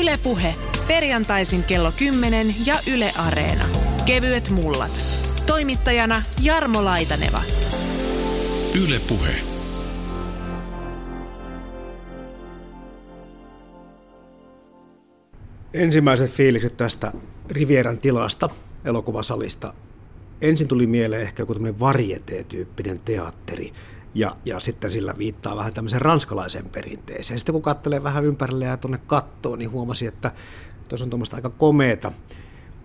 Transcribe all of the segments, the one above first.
Ylepuhe perjantaisin kello 10 ja Yle Areena. Kevyet mullat. Toimittajana Jarmo Laitaneva. Ylepuhe. Ensimmäiset fiilikset tästä Rivieran tilasta, elokuvasalista. Ensin tuli mieleen ehkä joku tämmöinen varieté-tyyppinen teatteri, ja, ja sitten sillä viittaa vähän tämmöiseen ranskalaiseen perinteeseen. Sitten kun katselee vähän ympärille ja tuonne kattoon, niin huomasi, että tuossa on tuommoista aika komeeta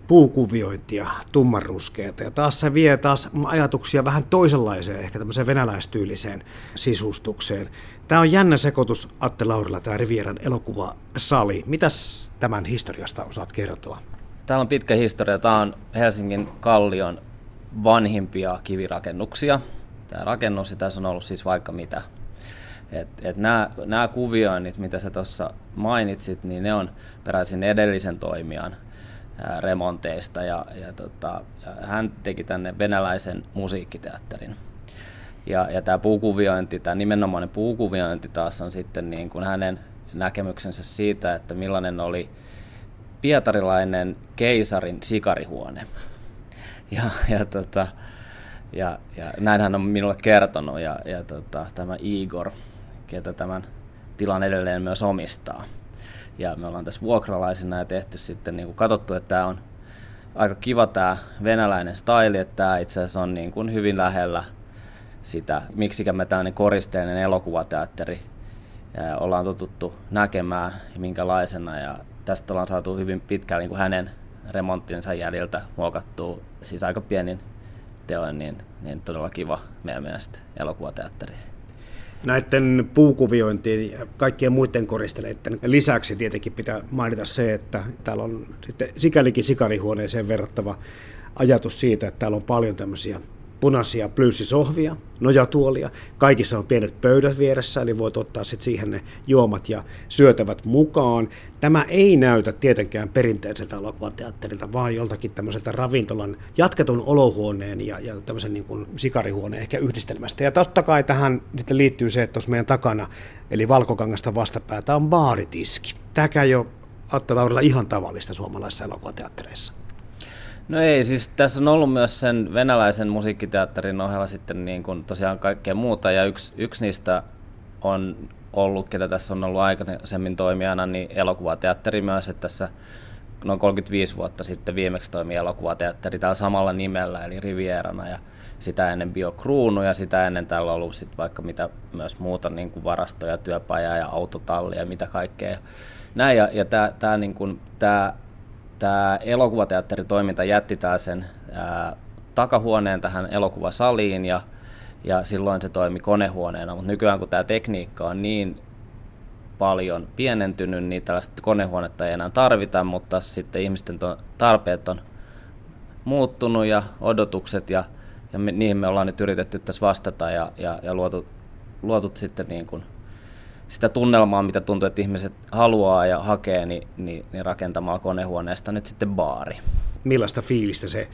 puukuviointia, tummanruskeata. Ja taas se vie taas ajatuksia vähän toisenlaiseen, ehkä tämmöiseen venäläistyyliseen sisustukseen. Tämä on jännä sekoitus Atte Laurila, tämä Rivieran elokuvasali. Mitäs tämän historiasta osaat kertoa? Täällä on pitkä historia. Tämä on Helsingin Kallion vanhimpia kivirakennuksia. Tämä rakennus, ja tässä on ollut siis vaikka mitä. Et, et nämä, kuvioinnit, mitä sä tuossa mainitsit, niin ne on peräisin edellisen toimijan remonteista ja, ja, tota, ja hän teki tänne venäläisen musiikkiteatterin. Ja, ja tämä puukuviointi, tämä nimenomainen puukuviointi taas on sitten niin kuin hänen näkemyksensä siitä, että millainen oli pietarilainen keisarin sikarihuone. Ja, ja, tota, ja, ja näin hän on minulle kertonut ja, ja tota, tämä Igor, ketä tämän tilan edelleen myös omistaa. Ja me ollaan tässä vuokralaisina ja tehty sitten, niin kuin katsottu, että tämä on aika kiva tämä venäläinen style, että tämä itse asiassa on niin kuin hyvin lähellä sitä, miksikä me tällainen koristeinen elokuvateatteri ja ollaan totuttu näkemään minkälaisena. Ja tästä ollaan saatu hyvin pitkään niin kuin hänen remonttinsa jäljiltä muokattua, siis aika pienin teoin, niin, niin todella kiva meidän mielestä elokuvateatteri. Näiden puukuviointien ja kaikkien muiden koristeleiden lisäksi tietenkin pitää mainita se, että täällä on sitten sikälikin sikarihuoneeseen verrattava ajatus siitä, että täällä on paljon tämmöisiä punaisia plyssisohvia, nojatuolia. Kaikissa on pienet pöydät vieressä, eli voit ottaa sitten siihen ne juomat ja syötävät mukaan. Tämä ei näytä tietenkään perinteiseltä elokuvateatterilta, vaan joltakin tämmöiseltä ravintolan jatketun olohuoneen ja, ja tämmöisen niin kuin sikarihuoneen ehkä yhdistelmästä. Ja totta kai tähän sitten liittyy se, että tuossa meidän takana, eli Valkokangasta vastapäätä on baaritiski. Tämäkään jo Atte Laurilla ihan tavallista suomalaisissa elokuvateattereissa. No ei, siis tässä on ollut myös sen venäläisen musiikkiteatterin ohella sitten niin kuin tosiaan kaikkea muuta, ja yksi, yksi niistä on ollut, ketä tässä on ollut aikaisemmin toimijana, niin elokuvateatteri myös, että tässä noin 35 vuotta sitten viimeksi toimi elokuvateatteri täällä samalla nimellä, eli Rivierana, ja sitä ennen Biokruunu, ja sitä ennen täällä on ollut sitten vaikka mitä myös muuta, niin kuin varastoja, työpajaa ja autotallia ja mitä kaikkea. Näin, ja, ja tämä niin kuin, tää tämä elokuvateatteritoiminta jätti sen ää, takahuoneen tähän elokuvasaliin ja, ja silloin se toimi konehuoneena, mutta nykyään kun tämä tekniikka on niin paljon pienentynyt, niin tällaista konehuonetta ei enää tarvita, mutta sitten ihmisten tarpeet on muuttunut ja odotukset ja, ja me, niihin me ollaan nyt yritetty tässä vastata ja, ja, ja luotu, luotu sitten niin kuin sitä tunnelmaa, mitä tuntuu, että ihmiset haluaa ja hakee, niin, niin, niin rakentamalla konehuoneesta nyt sitten baari. Millaista fiilistä se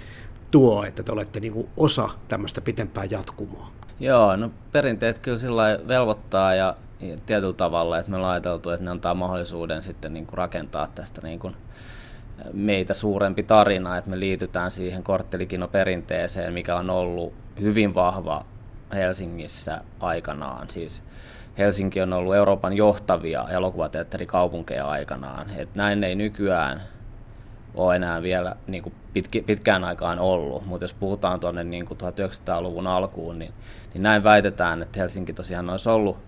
tuo, että te olette niin kuin osa tämmöistä pitempää jatkumoa? Joo, no perinteet kyllä sillä velvoittaa ja, ja tietyllä tavalla, että me ollaan ajateltu, että ne antaa mahdollisuuden sitten niin kuin rakentaa tästä niin kuin meitä suurempi tarina, että me liitytään siihen korttelikino perinteeseen, mikä on ollut hyvin vahva Helsingissä aikanaan. Siis Helsinki on ollut Euroopan johtavia elokuvateatterikaupunkeja aikanaan. Et näin ei nykyään ole enää vielä niin kuin pitki, pitkään aikaan ollut, mutta jos puhutaan tuonne niin kuin 1900-luvun alkuun, niin, niin näin väitetään, että Helsinki tosiaan olisi ollut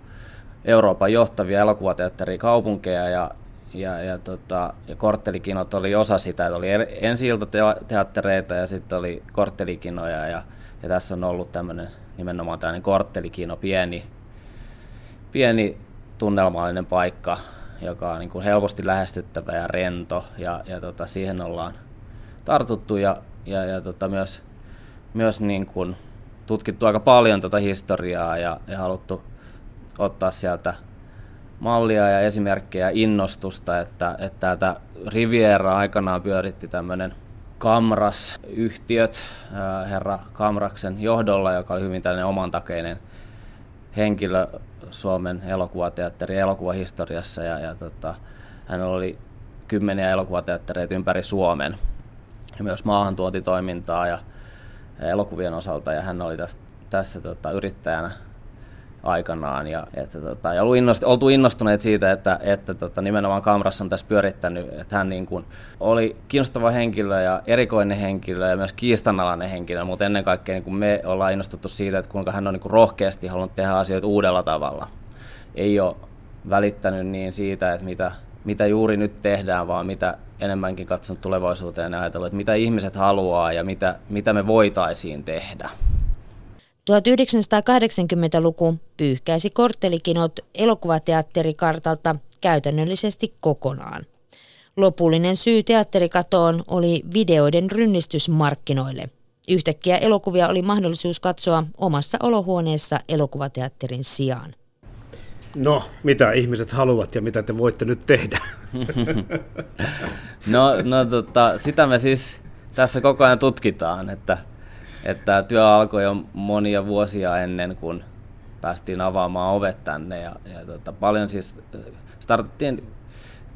Euroopan johtavia elokuvateatterikaupunkeja ja, ja, ja, tota, ja korttelikinot oli osa sitä, että oli ensi teattereita ja sitten oli korttelikinoja ja, ja tässä on ollut tämmöinen nimenomaan tämmöinen korttelikino, pieni pieni tunnelmallinen paikka, joka on niin kuin helposti lähestyttävä ja rento, ja, ja tota, siihen ollaan tartuttu ja, ja, ja tota, myös, myös niin kuin tutkittu aika paljon tota historiaa ja, ja haluttu ottaa sieltä mallia ja esimerkkejä innostusta, että, että täältä Riviera aikanaan pyöritti tämmöinen Kamras-yhtiöt herra Kamraksen johdolla, joka oli hyvin tällainen omantakeinen henkilö Suomen elokuvateatterin elokuvahistoriassa ja, ja tota, hän oli kymmeniä elokuvateattereita ympäri Suomen ja myös maahantuotitoimintaa ja elokuvien osalta ja hän oli tässä, tässä tota, yrittäjänä aikanaan. Ja, että, tota, ja innost, oltu innostuneet siitä, että, että tota, nimenomaan Kamrassa on tässä pyörittänyt, että hän niin kuin, oli kiinnostava henkilö ja erikoinen henkilö ja myös kiistanalainen henkilö, mutta ennen kaikkea niin kuin me ollaan innostuttu siitä, että kuinka hän on niin kuin rohkeasti halunnut tehdä asioita uudella tavalla. Ei ole välittänyt niin siitä, että mitä, mitä juuri nyt tehdään, vaan mitä enemmänkin katsonut tulevaisuuteen ja ajatellut, että mitä ihmiset haluaa ja mitä, mitä me voitaisiin tehdä. 1980-luku pyyhkäisi korttelikinot elokuvateatterikartalta käytännöllisesti kokonaan. Lopullinen syy teatterikatoon oli videoiden rynnistys markkinoille. Yhtäkkiä elokuvia oli mahdollisuus katsoa omassa olohuoneessa elokuvateatterin sijaan. No, mitä ihmiset haluavat ja mitä te voitte nyt tehdä? no, no tota, sitä me siis tässä koko ajan tutkitaan, että että työ alkoi jo monia vuosia ennen kuin päästiin avaamaan ovet tänne ja, ja tota, paljon siis startattiin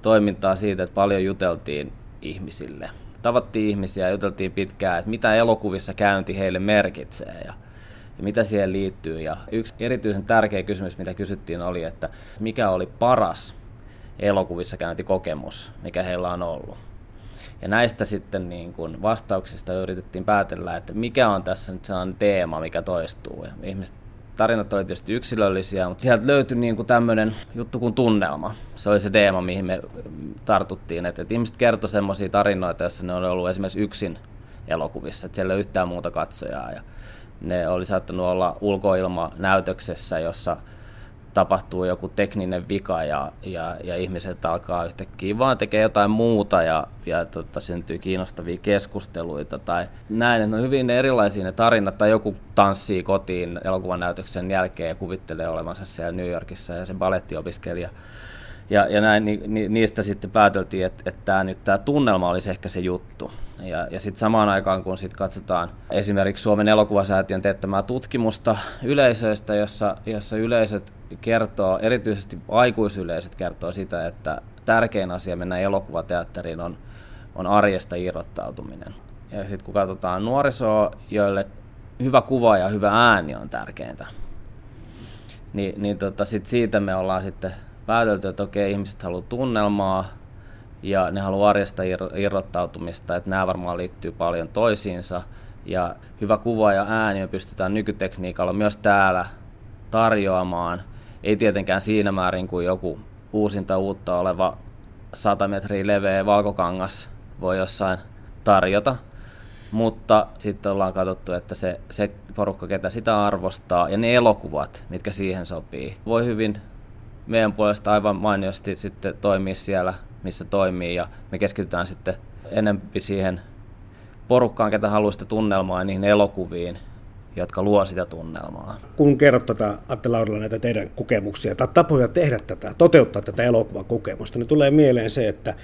toimintaa siitä, että paljon juteltiin ihmisille. Tavattiin ihmisiä ja juteltiin pitkään, että mitä elokuvissa käynti heille merkitsee ja, ja mitä siihen liittyy. Ja yksi erityisen tärkeä kysymys, mitä kysyttiin, oli, että mikä oli paras elokuvissa käyntikokemus, mikä heillä on ollut. Ja näistä sitten niin kuin vastauksista yritettiin päätellä, että mikä on tässä nyt sellainen teema, mikä toistuu. Ja ihmiset tarinat oli tietysti yksilöllisiä, mutta sieltä löytyi niin kuin tämmöinen juttu kuin tunnelma. Se oli se teema, mihin me tartuttiin. Että, että ihmiset kertoi semmoisia tarinoita, joissa ne oli ollut esimerkiksi yksin elokuvissa, että siellä ei ole yhtään muuta katsojaa. Ja ne oli saattanut olla ulkoilmanäytöksessä, jossa tapahtuu joku tekninen vika ja, ja, ja ihmiset alkaa yhtäkkiä vaan tekee jotain muuta ja, ja tota, syntyy kiinnostavia keskusteluita tai näin, että on hyvin erilaisia ne tarinat tai joku tanssii kotiin elokuvan näytöksen jälkeen ja kuvittelee olevansa siellä New Yorkissa ja se balettiopiskelija ja, ja näin, ni, ni, niistä sitten pääteltiin, että, että tämä, nyt, tämä tunnelma olisi ehkä se juttu. Ja, ja sitten samaan aikaan, kun sit katsotaan esimerkiksi Suomen elokuvasäätiön teettämää tutkimusta yleisöistä, jossa, jossa yleisöt kertoo, erityisesti aikuisyleisöt kertoo sitä, että tärkein asia mennä elokuvateatteriin on, on arjesta irrottautuminen. Ja sitten kun katsotaan nuorisoa, joille hyvä kuva ja hyvä ääni on tärkeintä, niin, niin tota, sit siitä me ollaan sitten päätelty, että okei, ihmiset haluaa tunnelmaa ja ne haluaa arjesta irrottautumista, että nämä varmaan liittyy paljon toisiinsa. Ja hyvä kuva ja ääni me pystytään nykytekniikalla myös täällä tarjoamaan. Ei tietenkään siinä määrin kuin joku uusinta uutta oleva 100 metriä leveä valkokangas voi jossain tarjota. Mutta sitten ollaan katsottu, että se, se porukka, ketä sitä arvostaa, ja ne elokuvat, mitkä siihen sopii, voi hyvin meidän puolesta aivan mainiosti sitten toimii siellä, missä toimii ja me keskitytään sitten enempi siihen porukkaan, ketä haluaa sitä tunnelmaa ja niihin elokuviin, jotka luo sitä tunnelmaa. Kun kerrot tätä, Atte Laurila, näitä teidän kokemuksia tai tapoja tehdä tätä, toteuttaa tätä elokuvakokemusta, niin tulee mieleen se, että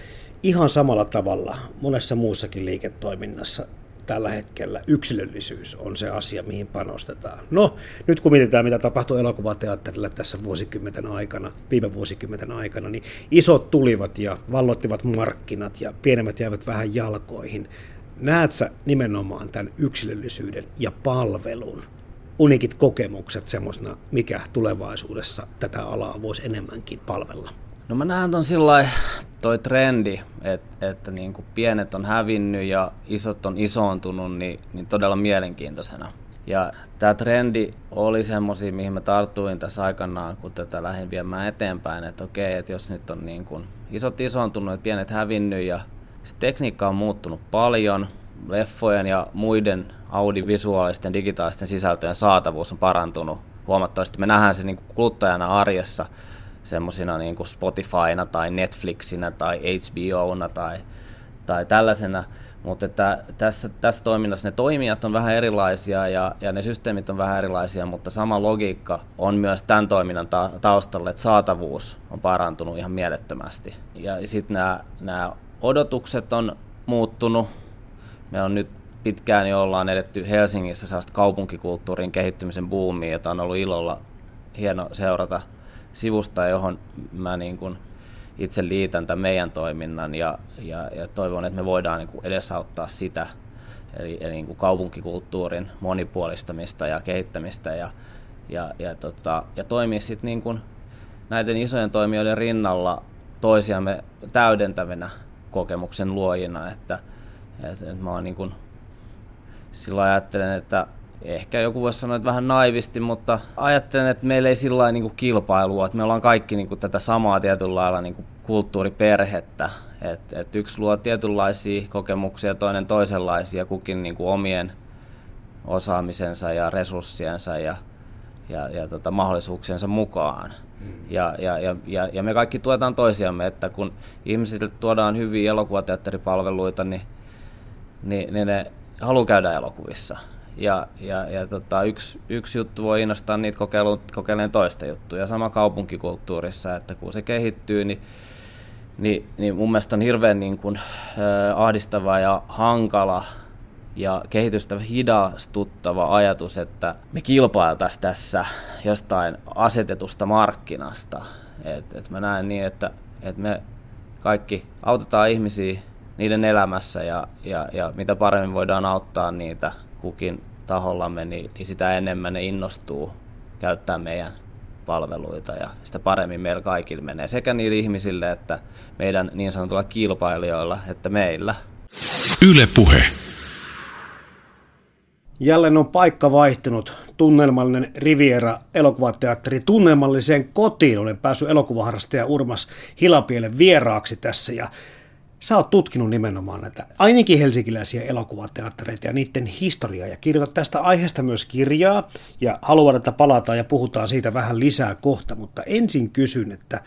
ihan samalla tavalla monessa muussakin liiketoiminnassa tällä hetkellä yksilöllisyys on se asia, mihin panostetaan. No, nyt kun mietitään, mitä tapahtui elokuvateatterilla tässä vuosikymmenten aikana, viime vuosikymmenten aikana, niin isot tulivat ja vallottivat markkinat ja pienemmät jäivät vähän jalkoihin. Näet sä nimenomaan tämän yksilöllisyyden ja palvelun unikit kokemukset semmoisena, mikä tulevaisuudessa tätä alaa voisi enemmänkin palvella? No mä näen ton sillä toi trendi, että, että niin kuin pienet on hävinnyt ja isot on isoontunut, niin, niin todella mielenkiintoisena. Ja tämä trendi oli semmoisia, mihin mä tartuin tässä aikanaan, kun tätä lähdin viemään eteenpäin, että okei, että jos nyt on niin kuin isot isoontunut ja pienet hävinnyt ja se tekniikka on muuttunut paljon, leffojen ja muiden audiovisuaalisten digitaalisten sisältöjen saatavuus on parantunut huomattavasti. Me nähdään se niin kuluttajana arjessa – semmoisina niin Spotifyna tai Netflixinä tai HBOna tai, tai tällaisena, mutta että tässä, tässä toiminnassa ne toimijat on vähän erilaisia ja, ja ne systeemit on vähän erilaisia, mutta sama logiikka on myös tämän toiminnan ta- taustalla, että saatavuus on parantunut ihan mielettömästi. Ja sitten nämä, nämä odotukset on muuttunut. Me on nyt pitkään jo ollaan edetty Helsingissä sellaista kaupunkikulttuurin kehittymisen buumia, jota on ollut ilolla hieno seurata – sivusta, johon mä niin kuin itse liitän tämän meidän toiminnan ja, ja, ja toivon, että me voidaan niin kuin edesauttaa sitä, eli, eli niin kuin kaupunkikulttuurin monipuolistamista ja kehittämistä ja, ja, ja, tota, ja toimia sitten niin kuin näiden isojen toimijoiden rinnalla toisiamme täydentävinä kokemuksen luojina, että, että, että mä oon niin kuin, silloin ajattelen, että ehkä joku voisi sanoa, että vähän naivisti, mutta ajattelen, että meillä ei sillä niin kilpailua, että me ollaan kaikki niin kuin tätä samaa tietyllä lailla niin kuin kulttuuriperhettä, että et yksi luo tietynlaisia kokemuksia, toinen toisenlaisia, kukin niin kuin omien osaamisensa ja resurssiensa ja, ja, ja tota, mahdollisuuksiensa mukaan. Mm. Ja, ja, ja, ja, ja me kaikki tuetaan toisiamme, että kun ihmisille tuodaan hyviä elokuvateatteripalveluita, niin, niin, niin ne haluaa käydä elokuvissa. Ja, ja, ja tota, yksi, yksi juttu voi innostaa niitä kokeilemaan toista juttua. Ja sama kaupunkikulttuurissa, että kun se kehittyy, niin, niin, niin mun mielestä on hirveän niin kuin, äh, ahdistava ja hankala ja kehitystä hidastuttava ajatus, että me kilpailtaisiin tässä jostain asetetusta markkinasta. Et, et mä näen niin, että, että me kaikki autetaan ihmisiä niiden elämässä ja, ja, ja mitä paremmin voidaan auttaa niitä kukin tahollamme, niin, niin sitä enemmän ne innostuu käyttää meidän palveluita ja sitä paremmin meillä kaikille menee sekä niille ihmisille että meidän niin sanotulla kilpailijoilla että meillä. Yle Puhe. Jälleen on paikka vaihtunut. Tunnelmallinen Riviera elokuvateatteri tunnelmalliseen kotiin. Olen päässyt elokuvaharrastaja Urmas Hilapielen vieraaksi tässä ja Sä oot tutkinut nimenomaan näitä ainakin helsinkiläisiä elokuvateattereita ja niiden historiaa ja kirjoitat tästä aiheesta myös kirjaa ja haluan, että palataan ja puhutaan siitä vähän lisää kohta, mutta ensin kysyn, että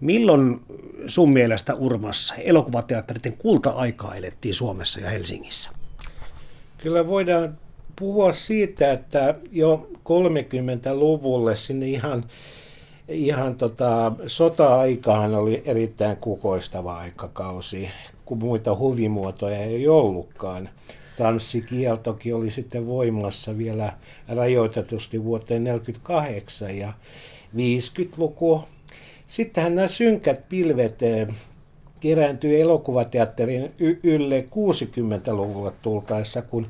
milloin sun mielestä Urmassa elokuvateatteriten kulta-aikaa elettiin Suomessa ja Helsingissä? Kyllä voidaan puhua siitä, että jo 30-luvulle sinne ihan ihan tota, sota-aikaan oli erittäin kukoistava aikakausi, kun muita huvimuotoja ei ollutkaan. Tanssikieltokin oli sitten voimassa vielä rajoitetusti vuoteen 1948 ja 50-luku. Sittenhän nämä synkät pilvet eh, kerääntyi elokuvateatterin ylle 60-luvulla tultaessa, kun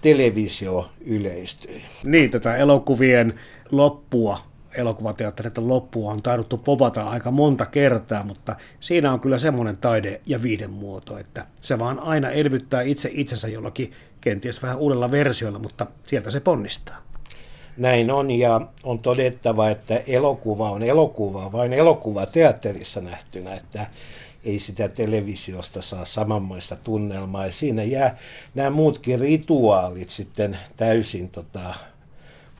televisio yleistyi. Niin, tätä elokuvien loppua elokuvateattereiden loppua on taiduttu povata aika monta kertaa, mutta siinä on kyllä semmoinen taide- ja muoto, että se vaan aina elvyttää itse itsensä jollakin kenties vähän uudella versiolla, mutta sieltä se ponnistaa. Näin on ja on todettava, että elokuva on elokuva vain elokuvateatterissa nähtynä, että ei sitä televisiosta saa samanmoista tunnelmaa ja siinä jää nämä muutkin rituaalit sitten täysin tota,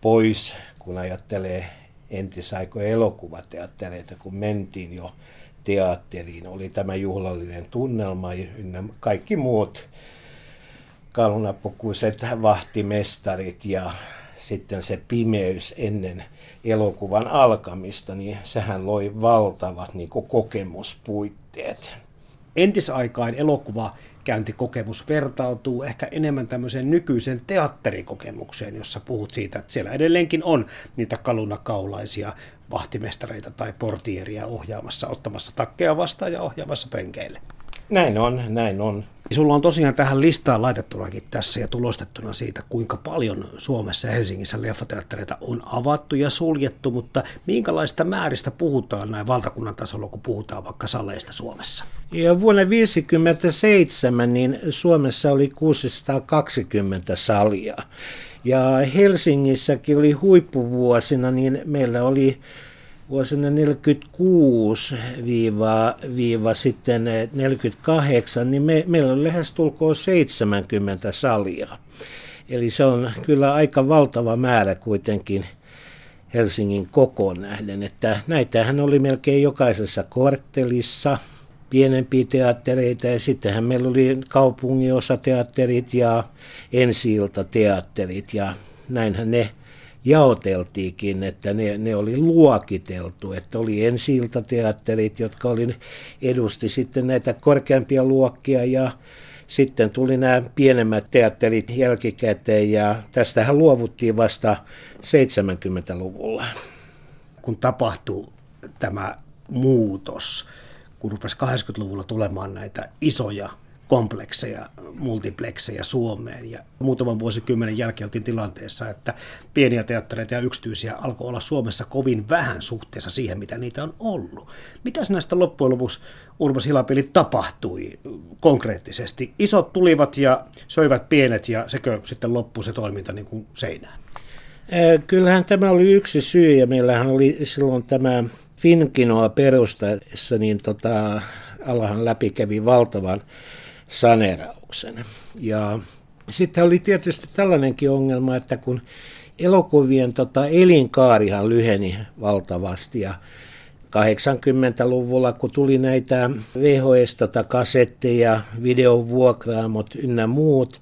pois, kun ajattelee entisaikojen elokuvateattereita, kun mentiin jo teatteriin. Oli tämä juhlallinen tunnelma ja kaikki muut kalunapukuiset vahtimestarit ja sitten se pimeys ennen elokuvan alkamista, niin sehän loi valtavat niin kokemuspuitteet. Entisaikaan elokuva käyntikokemus vertautuu ehkä enemmän tämmöiseen nykyiseen teatterikokemukseen, jossa puhut siitä, että siellä edelleenkin on niitä kalunakaulaisia vahtimestareita tai portieria ohjaamassa, ottamassa takkeja vastaan ja ohjaamassa penkeille. Näin on, näin on. Sulla on tosiaan tähän listaan laitettunakin tässä ja tulostettuna siitä, kuinka paljon Suomessa ja Helsingissä leffateattereita on avattu ja suljettu, mutta minkälaista määristä puhutaan näin valtakunnan tasolla, kun puhutaan vaikka saleista Suomessa? Ja vuonna 1957 niin Suomessa oli 620 salia. Ja Helsingissäkin oli huippuvuosina, niin meillä oli vuosina 46 viiva sitten 48, niin me, meillä on lähestulkoon 70 salia. Eli se on kyllä aika valtava määrä kuitenkin Helsingin kokoon nähden, että näitähän oli melkein jokaisessa korttelissa pienempiä teattereita ja sittenhän meillä oli kaupunginosateatterit ja ensi teatterit ja näinhän ne jaoteltiinkin, että ne, ne oli luokiteltu, että oli ensi teatterit, jotka oli, edusti sitten näitä korkeampia luokkia ja sitten tuli nämä pienemmät teatterit jälkikäteen ja tästähän luovuttiin vasta 70-luvulla. Kun tapahtuu tämä muutos kun rupesi 80-luvulla tulemaan näitä isoja komplekseja, multiplexeja Suomeen. Ja muutaman vuosikymmenen jälkeen oltiin tilanteessa, että pieniä teattereita ja yksityisiä alkoi olla Suomessa kovin vähän suhteessa siihen, mitä niitä on ollut. Mitäs näistä loppujen lopuksi Urmas Hilapeli tapahtui konkreettisesti? Isot tulivat ja söivät pienet ja sekö sitten loppui se toiminta niin kuin seinään? Kyllähän tämä oli yksi syy ja meillähän oli silloin tämä Finkinoa perustaessa, niin tota, alahan läpi kävi valtavan sanerauksen. Ja sitten oli tietysti tällainenkin ongelma, että kun elokuvien tota, elinkaarihan lyheni valtavasti ja 80-luvulla, kun tuli näitä VHS-kasetteja, tota, videovuokraamot ynnä muut,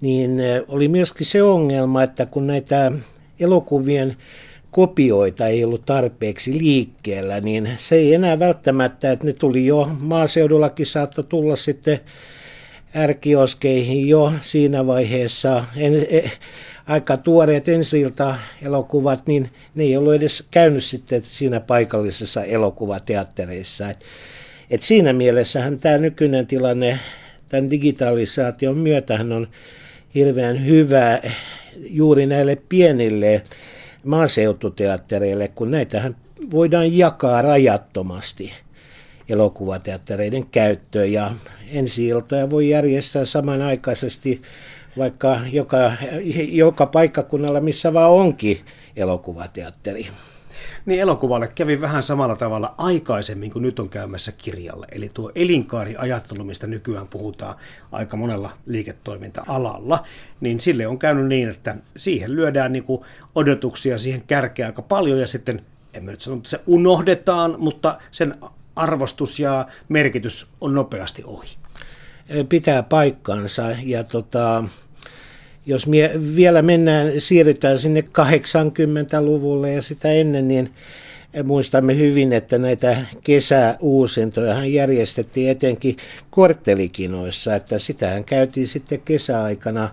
niin oli myöskin se ongelma, että kun näitä elokuvien kopioita ei ollut tarpeeksi liikkeellä, niin se ei enää välttämättä, että ne tuli jo maaseudullakin saattoi tulla sitten ärkioskeihin jo siinä vaiheessa en, e, aika tuoreet ensilta elokuvat, niin ne ei ollut edes käynyt sitten siinä paikallisessa elokuvateattereissa. Et, et siinä mielessähän tämä nykyinen tilanne tämän digitalisaation myötähän on hirveän hyvä juuri näille pienille maaseututeattereille, kun näitähän voidaan jakaa rajattomasti elokuvateattereiden käyttöön ja ensi voi järjestää samanaikaisesti vaikka joka, joka paikkakunnalla, missä vaan onkin elokuvateatteri. Niin elokuvalle kävi vähän samalla tavalla aikaisemmin kuin nyt on käymässä kirjalle. Eli tuo elinkaariajattelu, mistä nykyään puhutaan aika monella liiketoiminta-alalla, niin sille on käynyt niin, että siihen lyödään niin kuin odotuksia siihen kärkeä aika paljon ja sitten, en nyt sano, että se unohdetaan, mutta sen arvostus ja merkitys on nopeasti ohi. Pitää paikkaansa. Ja tota, jos mie, vielä mennään, siirrytään sinne 80-luvulle ja sitä ennen, niin muistamme hyvin, että näitä kesäuusintoja järjestettiin etenkin korttelikinoissa, että sitähän käytiin sitten kesäaikana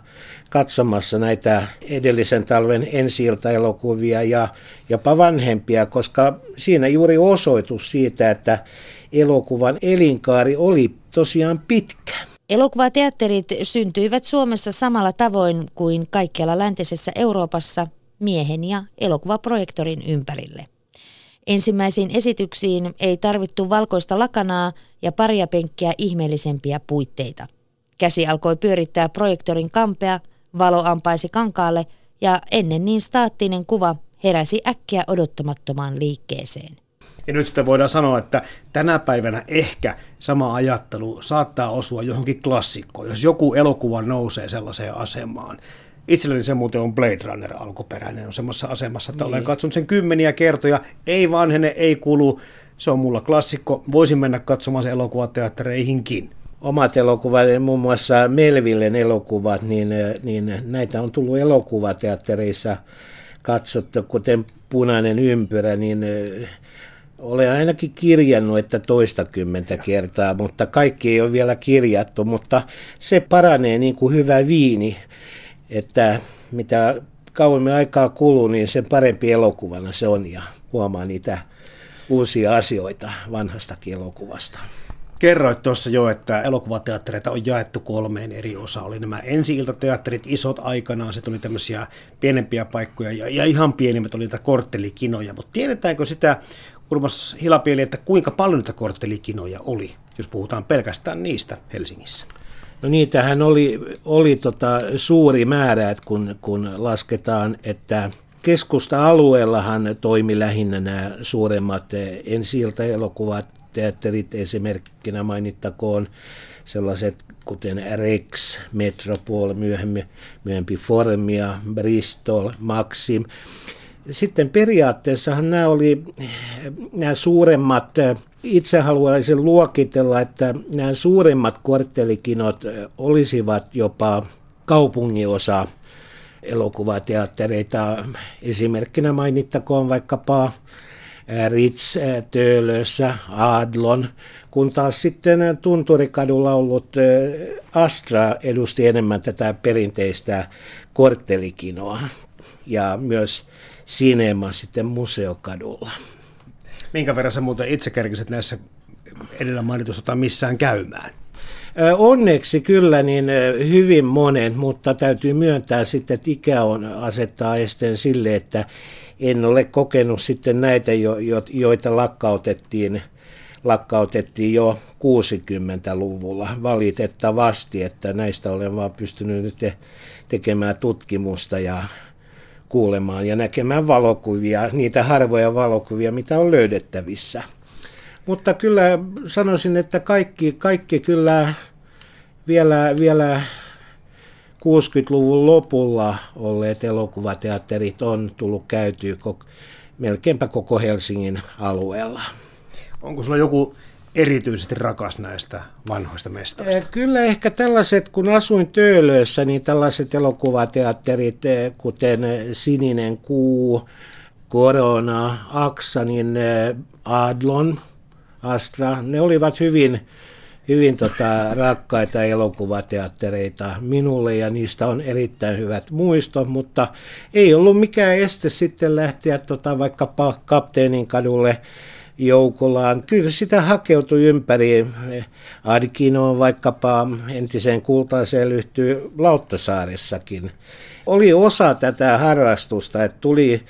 katsomassa näitä edellisen talven ensi elokuvia ja jopa vanhempia, koska siinä juuri osoitus siitä, että elokuvan elinkaari oli tosiaan pitkä. Elokuvateatterit syntyivät Suomessa samalla tavoin kuin kaikkialla läntisessä Euroopassa miehen ja elokuvaprojektorin ympärille. Ensimmäisiin esityksiin ei tarvittu valkoista lakanaa ja paria penkkiä ihmeellisempiä puitteita. Käsi alkoi pyörittää projektorin kampea, valo ampaisi kankaalle ja ennen niin staattinen kuva heräsi äkkiä odottamattomaan liikkeeseen. Ja nyt sitten voidaan sanoa, että tänä päivänä ehkä sama ajattelu saattaa osua johonkin klassikkoon, jos joku elokuva nousee sellaiseen asemaan. Itselleni se muuten on Blade Runner alkuperäinen, on semmoisessa asemassa, että niin. olen katsonut sen kymmeniä kertoja, ei vanhene, ei kulu, se on mulla klassikko, voisin mennä katsomaan sen elokuvateattereihinkin. Omat elokuvat, muun muassa Melvillen elokuvat, niin, niin näitä on tullut elokuvateattereissa katsottu, kuten Punainen ympyrä, niin olen ainakin kirjannut, että toistakymmentä kertaa, mutta kaikki ei ole vielä kirjattu, mutta se paranee niin kuin hyvä viini, että mitä kauemmin aikaa kuluu, niin sen parempi elokuvana se on ja huomaa niitä uusia asioita vanhastakin elokuvasta. Kerroit tuossa jo, että elokuvateattereita on jaettu kolmeen eri osaan. Oli nämä ensi-iltateatterit, isot aikanaan, se tuli tämmöisiä pienempiä paikkoja ja, ja ihan pienimmät oli niitä korttelikinoja. Mutta tiedetäänkö sitä, Urmas Hilapieli, että kuinka paljon niitä korttelikinoja oli, jos puhutaan pelkästään niistä Helsingissä? No niitähän oli, oli tota suuri määrä, että kun, kun lasketaan, että keskusta-alueellahan toimi lähinnä nämä suuremmat ensi elokuvat, teatterit esimerkkinä mainittakoon sellaiset kuten Rex, Metropol, myöhemmin, myöhemmin Formia, Bristol, Maxim. Sitten periaatteessahan nämä oli nämä suuremmat, itse haluaisin luokitella, että nämä suuremmat korttelikinot olisivat jopa kaupunginosa elokuvateattereita. Esimerkkinä mainittakoon vaikkapa Ritz Töölössä, Adlon, kun taas sitten Tunturikadulla ollut Astra edusti enemmän tätä perinteistä korttelikinoa ja myös Cinema sitten Museokadulla. Minkä verran sä muuten itse kerkisit näissä edellä mainitusta missään käymään. Onneksi kyllä niin hyvin monen, mutta täytyy myöntää sitten, että ikä on asettaa esteen sille, että en ole kokenut sitten näitä, joita lakkautettiin, lakkautettiin jo 60-luvulla valitettavasti, että näistä olen vaan pystynyt nyt tekemään tutkimusta ja kuulemaan ja näkemään valokuvia, niitä harvoja valokuvia, mitä on löydettävissä. Mutta kyllä sanoisin, että kaikki, kaikki kyllä vielä, vielä 60-luvun lopulla olleet elokuvateatterit on tullut käytyä melkeinpä koko Helsingin alueella. Onko sulla joku erityisesti rakas näistä vanhoista mestoista? Eh, kyllä ehkä tällaiset, kun asuin Töölössä, niin tällaiset elokuvateatterit, eh, kuten Sininen kuu, Korona, Aksa, niin eh, Adlon, Astra, ne olivat hyvin, hyvin tota, rakkaita elokuvateattereita minulle ja niistä on erittäin hyvät muistot, mutta ei ollut mikään este sitten lähteä tota, vaikkapa Kapteenin kadulle Joukolaan. Kyllä sitä hakeutui ympäri. Adkinoon vaikkapa entiseen kultaiseen lyhtyy Lauttasaaressakin. Oli osa tätä harrastusta, että tuli,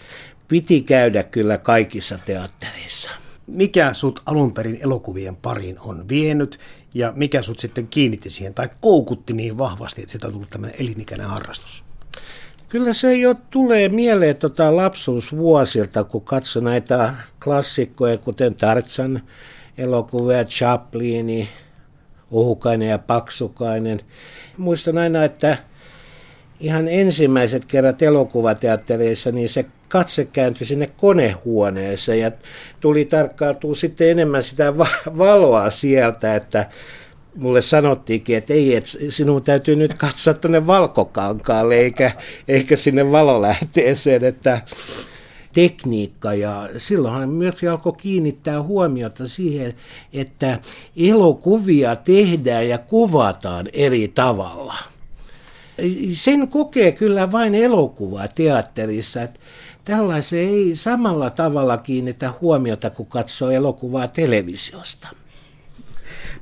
piti käydä kyllä kaikissa teattereissa. Mikä sut alun perin elokuvien pariin on vienyt ja mikä sut sitten kiinnitti siihen tai koukutti niin vahvasti, että sitä on tullut tämmöinen elinikäinen harrastus? Kyllä se jo tulee mieleen tota lapsuusvuosilta, kun katso näitä klassikkoja, kuten Tartsan elokuvia, Chaplini, Ohukainen ja Paksukainen. Muistan aina, että ihan ensimmäiset kerrat elokuvateattereissa, niin se katse kääntyi sinne konehuoneeseen ja tuli tarkkailtua sitten enemmän sitä valoa sieltä, että mulle sanottiinkin, että ei, että sinun täytyy nyt katsoa tuonne valkokankaalle eikä, eikä sinne valolähteeseen, että tekniikka ja silloinhan myös alkoi kiinnittää huomiota siihen, että elokuvia tehdään ja kuvataan eri tavalla. Sen kokee kyllä vain elokuva teatterissa, että tällaiseen ei samalla tavalla kiinnitä huomiota, kun katsoo elokuvaa televisiosta.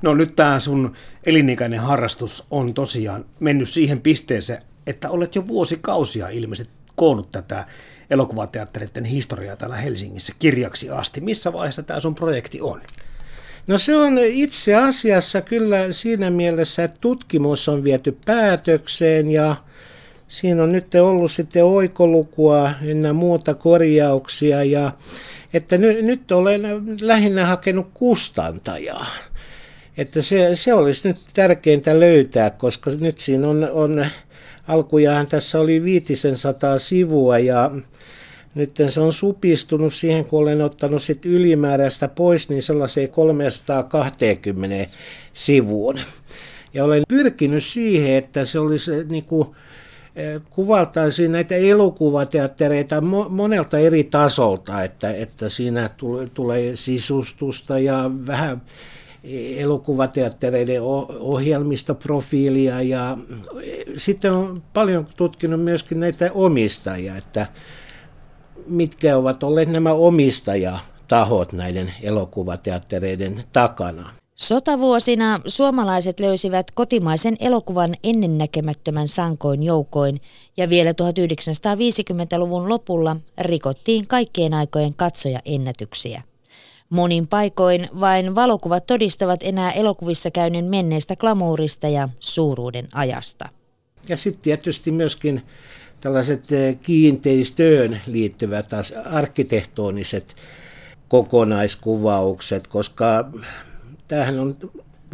No nyt tämä sun elinikäinen harrastus on tosiaan mennyt siihen pisteeseen, että olet jo vuosikausia ilmeisesti koonnut tätä elokuvateattereiden historiaa täällä Helsingissä kirjaksi asti. Missä vaiheessa tämä sun projekti on? No se on itse asiassa kyllä siinä mielessä, että tutkimus on viety päätökseen ja siinä on nyt ollut sitten oikolukua ynnä muuta korjauksia ja että nyt olen lähinnä hakenut kustantajaa. Että se, se olisi nyt tärkeintä löytää, koska nyt siinä on, on alkujaan tässä oli viitisen sataa sivua ja nyt se on supistunut siihen, kun olen ottanut sit ylimääräistä pois, niin sellaiseen 320 sivuun. Ja olen pyrkinyt siihen, että se olisi niin kuin, eh, kuvaltaisiin näitä elokuvateattereita monelta eri tasolta, että, että siinä tulee sisustusta ja vähän elokuvateattereiden ohjelmistoprofiilia ja sitten on paljon tutkinut myöskin näitä omistajia, että mitkä ovat olleet nämä omistajatahot näiden elokuvateattereiden takana. Sotavuosina suomalaiset löysivät kotimaisen elokuvan ennennäkemättömän sankoin joukoin ja vielä 1950-luvun lopulla rikottiin kaikkien aikojen katsoja ennätyksiä. Monin paikoin vain valokuvat todistavat enää elokuvissa käynnin menneestä glamourista ja suuruuden ajasta. Ja sitten tietysti myöskin tällaiset eh, kiinteistöön liittyvät arkkitehtoniset kokonaiskuvaukset, koska tämähän on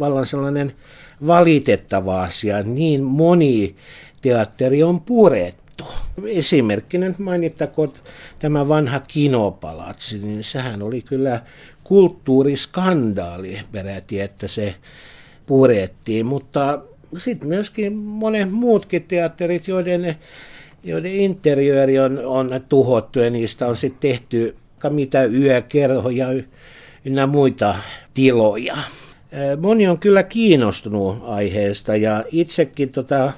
vallan sellainen valitettava asia. Niin moni teatteri on purettu muutettu. Esimerkkinä mainittakoon tämä vanha kinopalatsi, niin sehän oli kyllä kulttuuriskandaali peräti, että se purettiin, mutta sitten myöskin monet muutkin teatterit, joiden, joiden interiööri on, on tuhottu ja niistä on sitten tehty mitä yökerhoja ynnä muita tiloja. Moni on kyllä kiinnostunut aiheesta ja itsekin tota,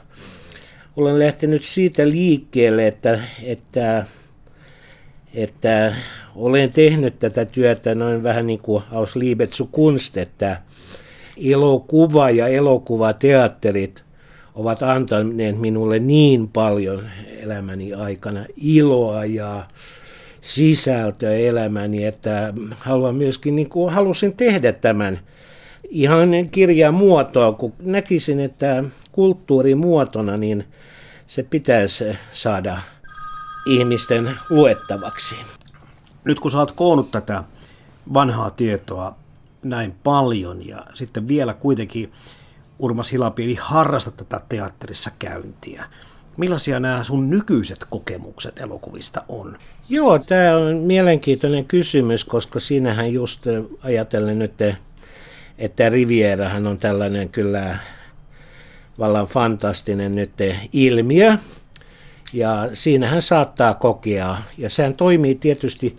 olen lähtenyt siitä liikkeelle, että, että että olen tehnyt tätä työtä noin vähän niin kuin aus Liebet zu Kunst, että elokuva ja elokuvateatterit ovat antaneet minulle niin paljon elämäni aikana iloa ja sisältöä elämäni, että haluan myöskin, niin kuin halusin tehdä tämän ihan kirjan muotoa, kun näkisin, että kulttuurimuotona, niin se pitäisi saada ihmisten luettavaksi. Nyt kun sä oot koonnut tätä vanhaa tietoa näin paljon ja sitten vielä kuitenkin Urmas Hilapiiri harrasta tätä teatterissa käyntiä. Millaisia nämä sun nykyiset kokemukset elokuvista on? Joo, tämä on mielenkiintoinen kysymys, koska siinähän just ajatellen nyt, että Rivierahan on tällainen kyllä vallan fantastinen nyt ilmiö. Ja siinähän saattaa kokea, ja sehän toimii tietysti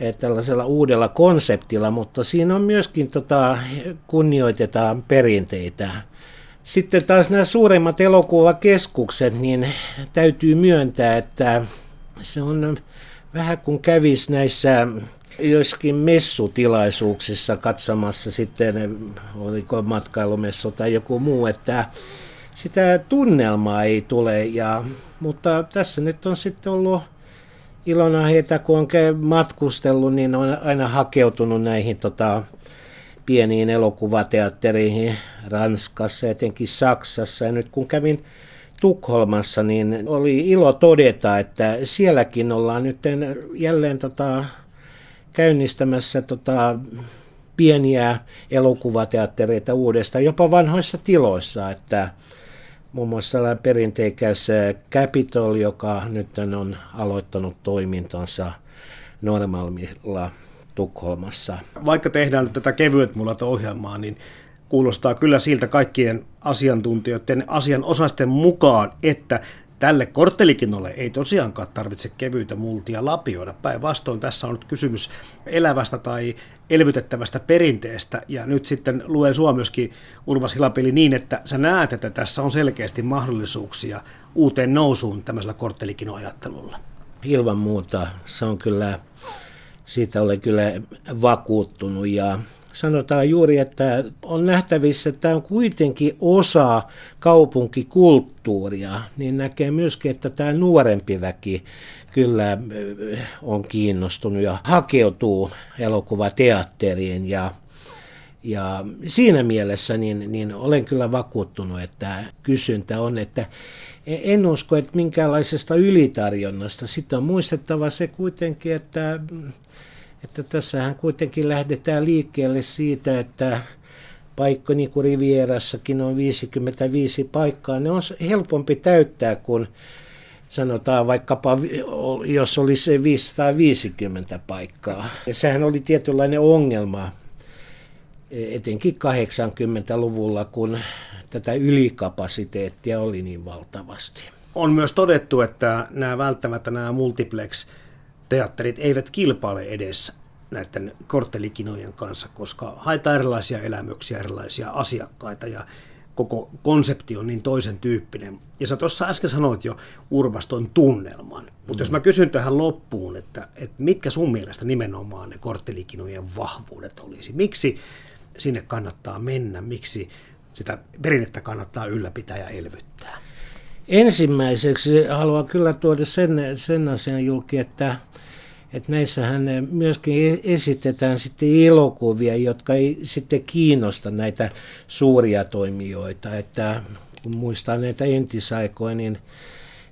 eh, tällaisella uudella konseptilla, mutta siinä on myöskin tota, kunnioitetaan perinteitä. Sitten taas nämä suuremmat elokuvakeskukset, niin täytyy myöntää, että se on vähän kuin kävisi näissä joissakin messutilaisuuksissa katsomassa sitten, oliko matkailumessu tai joku muu, että sitä tunnelmaa ei tule. Ja, mutta tässä nyt on sitten ollut ilona heitä, kun on matkustellut, niin on aina hakeutunut näihin tota, pieniin elokuvateattereihin Ranskassa, etenkin Saksassa. Ja nyt kun kävin Tukholmassa, niin oli ilo todeta, että sielläkin ollaan nyt jälleen tota, käynnistämässä tota, pieniä elokuvateattereita uudestaan, jopa vanhoissa tiloissa, että muun muassa sellainen perinteikäs Capitol, joka nyt on aloittanut toimintansa normaalilla Tukholmassa. Vaikka tehdään nyt tätä kevyet mullat ohjelmaa, niin kuulostaa kyllä siltä kaikkien asiantuntijoiden asianosaisten mukaan, että tälle korttelikinolle ei tosiaankaan tarvitse kevyitä multia lapioida. Päinvastoin tässä on nyt kysymys elävästä tai elvytettävästä perinteestä. Ja nyt sitten luen sua myöskin Urmas Hilapeli niin, että sä näet, että tässä on selkeästi mahdollisuuksia uuteen nousuun tämmöisellä korttelikinoajattelulla. Ilman muuta. Se on kyllä, siitä olen kyllä vakuuttunut ja sanotaan juuri, että on nähtävissä, että tämä on kuitenkin osa kaupunkikulttuuria, niin näkee myöskin, että tämä nuorempi väki kyllä on kiinnostunut ja hakeutuu elokuvateatteriin ja ja siinä mielessä niin, niin olen kyllä vakuuttunut, että kysyntä on, että en usko, että minkäänlaisesta ylitarjonnasta. Sitten on muistettava se kuitenkin, että että tässähän kuitenkin lähdetään liikkeelle siitä, että paikka niin kuin Rivierassakin on 55 paikkaa, ne on helpompi täyttää kuin sanotaan vaikkapa, jos olisi 550 paikkaa. Ja sehän oli tietynlainen ongelma etenkin 80-luvulla, kun tätä ylikapasiteettia oli niin valtavasti. On myös todettu, että nämä välttämättä nämä multiplex teatterit eivät kilpaile edes näiden korttelikinojen kanssa, koska haetaan erilaisia elämyksiä, erilaisia asiakkaita ja koko konsepti on niin toisen tyyppinen. Ja sä tuossa äsken sanoit jo Urvaston tunnelman, mutta mm. jos mä kysyn tähän loppuun, että, että mitkä sun mielestä nimenomaan ne korttelikinojen vahvuudet olisi? Miksi sinne kannattaa mennä? Miksi sitä perinnettä kannattaa ylläpitää ja elvyttää? Ensimmäiseksi haluan kyllä tuoda sen, sen asian julki, että että näissähän myöskin esitetään sitten elokuvia, jotka ei sitten kiinnosta näitä suuria toimijoita. Että kun muistaa näitä entisaikoja, niin,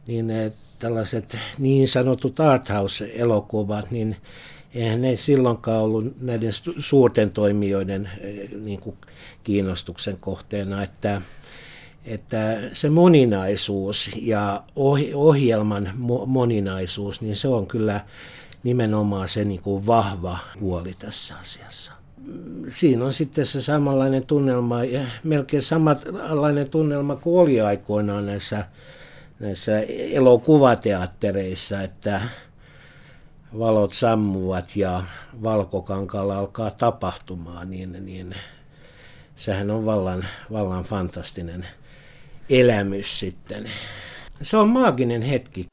niin tällaiset niin sanotut arthouse-elokuvat, niin eihän ne silloinkaan ollut näiden suurten toimijoiden niin kuin kiinnostuksen kohteena, että, että se moninaisuus ja ohjelman moninaisuus, niin se on kyllä nimenomaan se niin kuin vahva puoli tässä asiassa. Siinä on sitten se samanlainen tunnelma, ja melkein samanlainen tunnelma kuin oli aikoinaan näissä, näissä elokuvateattereissa, että valot sammuvat ja valkokankalla alkaa tapahtumaan, niin, niin sehän on vallan, vallan fantastinen elämys sitten. Se on maaginen hetki.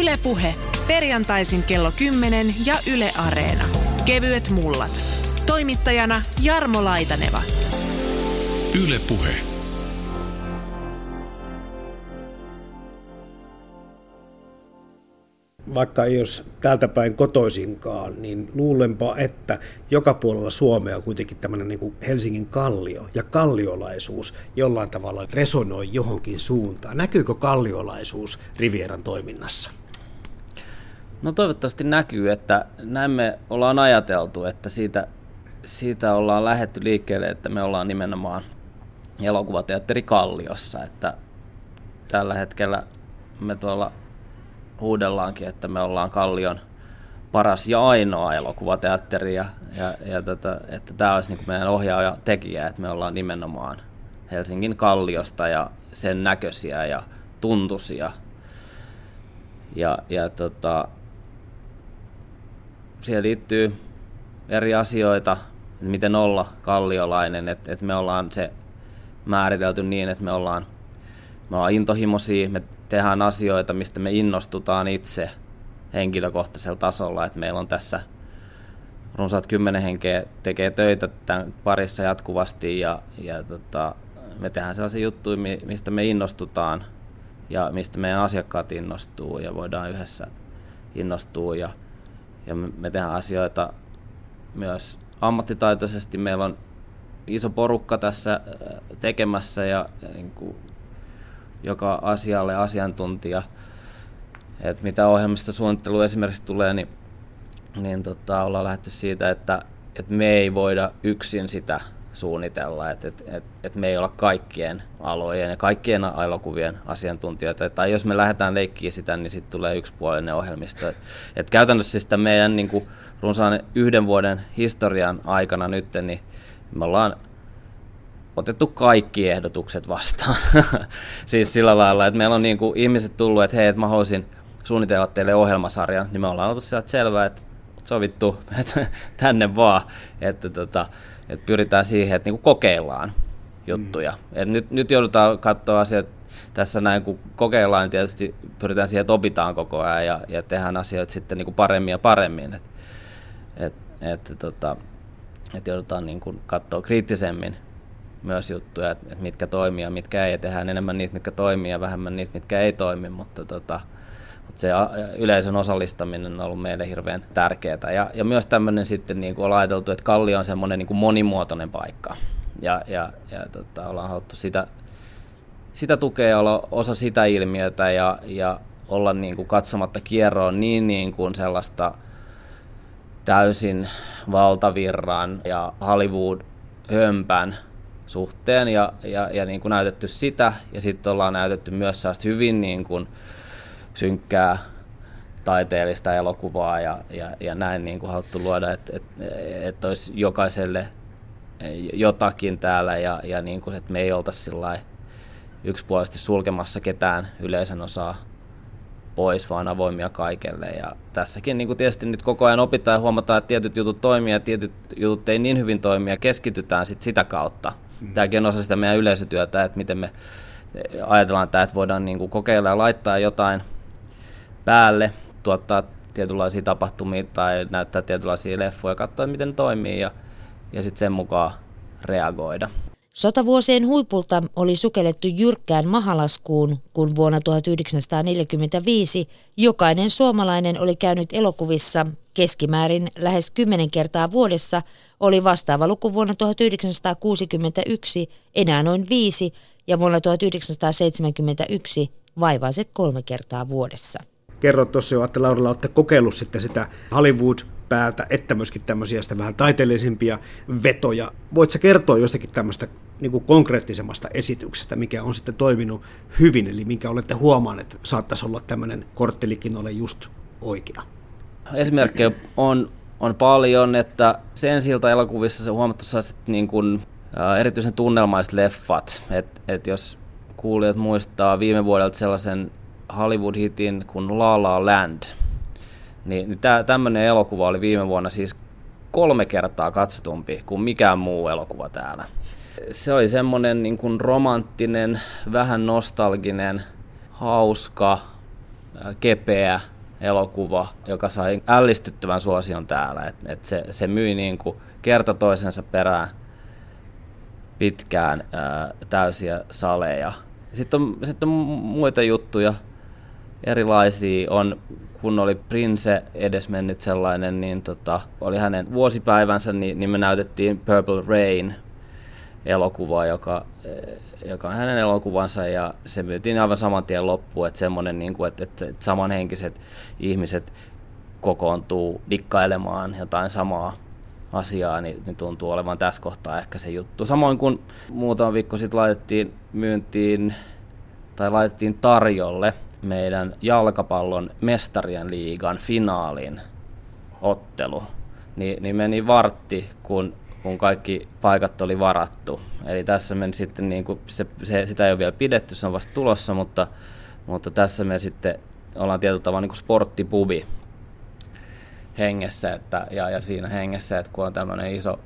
Ylepuhe Perjantaisin kello 10 ja Yle Areena. Kevyet mullat. Toimittajana Jarmo Laitaneva. Yle vaikka ei olisi täältä päin kotoisinkaan, niin luulenpa, että joka puolella Suomea kuitenkin tämmöinen niin kuin Helsingin kallio ja kalliolaisuus jollain tavalla resonoi johonkin suuntaan. Näkyykö kalliolaisuus Rivieran toiminnassa? No toivottavasti näkyy, että näin me ollaan ajateltu, että siitä, siitä ollaan lähetty liikkeelle, että me ollaan nimenomaan elokuvateatteri Kalliossa, että tällä hetkellä me tuolla huudellaankin, että me ollaan Kallion paras ja ainoa elokuvateatteri ja, ja, ja tätä, että tämä olisi niin meidän ohjaaja tekijä, että me ollaan nimenomaan Helsingin Kalliosta ja sen näköisiä ja tuntuisia. Ja, ja tota, siihen liittyy eri asioita, että miten olla kalliolainen, että, että me ollaan se määritelty niin, että me ollaan, me ollaan intohimoisia, me tehdään asioita, mistä me innostutaan itse henkilökohtaisella tasolla, että meillä on tässä runsaat kymmenen henkeä tekee töitä tämän parissa jatkuvasti ja, ja tota, me tehdään sellaisia juttuja, mistä me innostutaan ja mistä meidän asiakkaat innostuu ja voidaan yhdessä innostua ja, ja me tehdään asioita myös ammattitaitoisesti. Meillä on iso porukka tässä äh, tekemässä ja, ja niin kuin joka asialle asiantuntija. Et mitä ohjelmista suunnittelu esimerkiksi tulee, niin, niin tota, ollaan lähdetty siitä, että, että me ei voida yksin sitä suunnitella, että et, et, et me ei olla kaikkien alojen ja kaikkien elokuvien asiantuntijoita. Tai jos me lähdetään leikkiä sitä, niin sitten tulee yksipuolinen ohjelmisto. Et, et käytännössä sitä meidän niin kuin, runsaan yhden vuoden historian aikana nyt, niin me ollaan otettu kaikki ehdotukset vastaan. siis sillä lailla, että meillä on niin kuin ihmiset tullut, että hei, että mä haluaisin suunnitella teille ohjelmasarjan, niin me ollaan oltu sieltä selvää, että sovittu, että tänne vaan, että, tota, että pyritään siihen, että niin kuin kokeillaan juttuja. Mm. Et nyt, nyt joudutaan katsoa asiat tässä näin, kun kokeillaan, niin tietysti pyritään siihen, että opitaan koko ajan ja, ja tehdään asioita sitten niin kuin paremmin ja paremmin. Että et, et, tota, et joudutaan niin kuin katsoa kriittisemmin myös juttuja, että, mitkä toimii ja mitkä ei, tehdään enemmän niitä, mitkä toimii ja vähemmän niitä, mitkä ei toimi, mutta, tota, mutta se yleisön osallistaminen on ollut meille hirveän tärkeää. Ja, ja myös tämmöinen sitten, niin kuin ollaan ajateltu, että Kalli on semmoinen niin kuin monimuotoinen paikka, ja, ja, ja tota, ollaan haluttu sitä, sitä tukea olla osa sitä ilmiötä ja, ja olla niin kuin katsomatta kierroon niin, niin kuin sellaista täysin valtavirran ja Hollywood-hömpän suhteen ja, ja, ja niin kuin näytetty sitä ja sitten ollaan näytetty myös hyvin niin kuin synkkää taiteellista elokuvaa ja, ja, ja näin niin kuin haluttu luoda, että et, et olisi jokaiselle jotakin täällä ja, ja niin kuin, että me ei oltaisi yksipuolisesti sulkemassa ketään yleisön osaa pois, vaan avoimia kaikelle. Ja tässäkin niin kuin tietysti nyt koko ajan opitaan ja huomataan, että tietyt jutut toimii ja tietyt jutut ei niin hyvin toimia. Keskitytään sit sitä kautta. Tämäkin on osa sitä meidän yleisötyötä, että miten me ajatellaan tämä, että voidaan niin kuin kokeilla ja laittaa jotain päälle, tuottaa tietynlaisia tapahtumia tai näyttää tietynlaisia leffoja, katsoa, miten toimii ja, ja sitten sen mukaan reagoida. Sotavuosien huipulta oli sukellettu jyrkkään mahalaskuun, kun vuonna 1945 jokainen suomalainen oli käynyt elokuvissa keskimäärin lähes 10 kertaa vuodessa, oli vastaava luku vuonna 1961 enää noin viisi ja vuonna 1971 vaivaiset kolme kertaa vuodessa. Kerroit tuossa jo, että Laurilla olette kokeillut sitten sitä Hollywood päältä, että myöskin tämmöisiä sitä vähän taiteellisempia vetoja. Voitko kertoa jostakin tämmöistä niin kuin konkreettisemmasta esityksestä, mikä on sitten toiminut hyvin, eli minkä olette huomanneet, että saattaisi olla tämmöinen korttelikin ole just oikea? Esimerkkejä on, on paljon, että sen siltä elokuvissa se huomattu niin kuin, ä, erityisen tunnelmaiset leffat, että et jos kuulijat muistaa viime vuodelta sellaisen Hollywood-hitin kuin La La Land – niin, niin tämmöinen elokuva oli viime vuonna siis kolme kertaa katsotumpi kuin mikään muu elokuva täällä. Se oli semmoinen niin kuin romanttinen, vähän nostalginen, hauska, kepeä elokuva, joka sai ällistyttävän suosion täällä. Et, et se, se myi niin kuin kerta toisensa perään pitkään ää, täysiä saleja. Sitten on, sitten on muita juttuja, erilaisia. On, kun oli Prince edesmennyt sellainen, niin tota, oli hänen vuosipäivänsä, niin, niin me näytettiin Purple Rain elokuva, joka, joka on hänen elokuvansa ja se myytiin aivan saman tien loppuun, että semmoinen, niin kuin, että, että, että samanhenkiset ihmiset kokoontuu dikkailemaan jotain samaa asiaa, niin, niin tuntuu olevan tässä kohtaa ehkä se juttu. Samoin kuin muutama viikko sitten laitettiin myyntiin tai laitettiin tarjolle meidän jalkapallon mestarien liigan finaalin ottelu, niin, niin meni vartti, kun, kun kaikki paikat oli varattu. Eli tässä meni sitten, niin kuin, se, se, sitä ei ole vielä pidetty, se on vasta tulossa, mutta, mutta tässä me sitten ollaan tietyllä tavalla niin sporttipubi hengessä että, ja, ja siinä hengessä, että kun on tämmöinen iso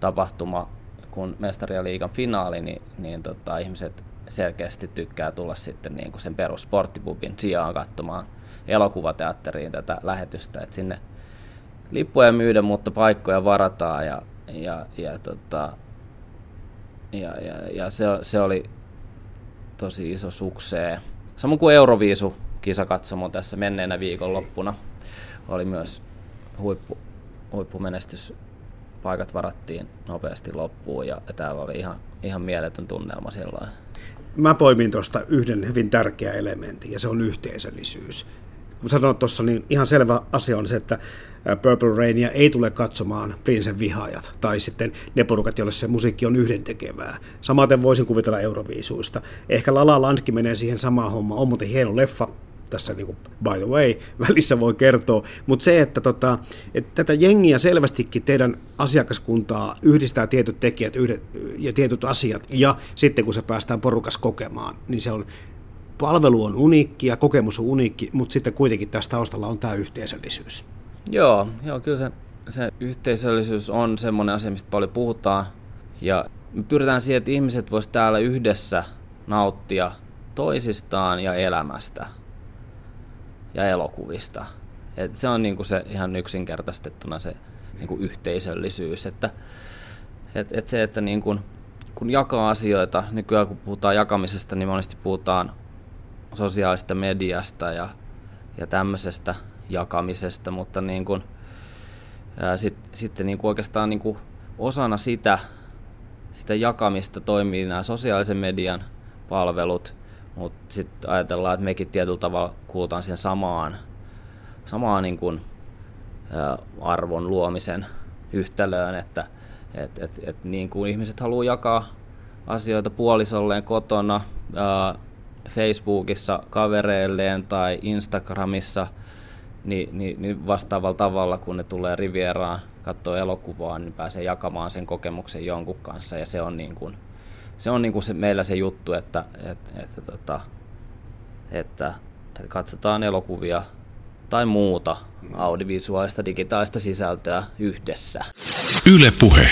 tapahtuma kun mestarien liigan finaali, niin, niin tota, ihmiset selkeästi tykkää tulla sitten niin kuin sen perussporttipubin sijaan katsomaan elokuvateatteriin tätä lähetystä, että sinne lippuja myydä, mutta paikkoja varataan ja, ja, ja, tota, ja, ja, ja se, se, oli tosi iso suksee. Samoin kuin Euroviisu kisakatsomo tässä menneenä viikonloppuna oli myös huippu, huippumenestys. Paikat varattiin nopeasti loppuun ja täällä oli ihan, ihan mieletön tunnelma silloin. Mä poimin tuosta yhden hyvin tärkeän elementin ja se on yhteisöllisyys. Kun sanoin tuossa, niin ihan selvä asia on se, että Purple Rainia ei tule katsomaan Prinsen vihaajat tai sitten ne porukat, joille se musiikki on yhdentekevää. Samaten voisin kuvitella Euroviisuista. Ehkä Lala Landkin menee siihen samaan hommaan. On muuten hieno leffa, tässä niin kuin, by the way, välissä voi kertoa, mutta se, että, tota, että tätä jengiä selvästikin teidän asiakaskuntaa yhdistää tietyt tekijät yhdet, ja tietyt asiat, ja sitten kun se päästään porukas kokemaan, niin se on, palvelu on uniikki ja kokemus on uniikki, mutta sitten kuitenkin tässä taustalla on tämä yhteisöllisyys. Joo, joo kyllä se, se yhteisöllisyys on semmoinen asia, mistä paljon puhutaan, ja me pyritään siihen, että ihmiset voisivat täällä yhdessä nauttia toisistaan ja elämästä ja elokuvista. Et se on niinku se ihan yksinkertaistettuna se niinku yhteisöllisyys, että et, et se, että niinku, kun jakaa asioita, nykyään kun puhutaan jakamisesta, niin monesti puhutaan sosiaalista mediasta ja, ja tämmöisestä jakamisesta, mutta niin kuin, ää, sit, sitten niin kuin oikeastaan niin osana sitä, sitä jakamista toimii nämä sosiaalisen median palvelut, mutta sitten ajatellaan, että mekin tietyllä tavalla kuulutaan siihen samaan, samaan niin kuin, ä, arvon luomisen yhtälöön, että et, et, et, niin kuin ihmiset haluaa jakaa asioita puolisolleen kotona, ä, Facebookissa kavereilleen tai Instagramissa, niin, niin, niin vastaavalla tavalla, kun ne tulee Rivieraan katsoa elokuvaa, niin pääsee jakamaan sen kokemuksen jonkun kanssa ja se on niin kuin, se on niin kuin se, meillä se juttu, että, että, että, tota, että, että katsotaan elokuvia tai muuta audiovisuaalista digitaalista sisältöä yhdessä. Yle Puhe.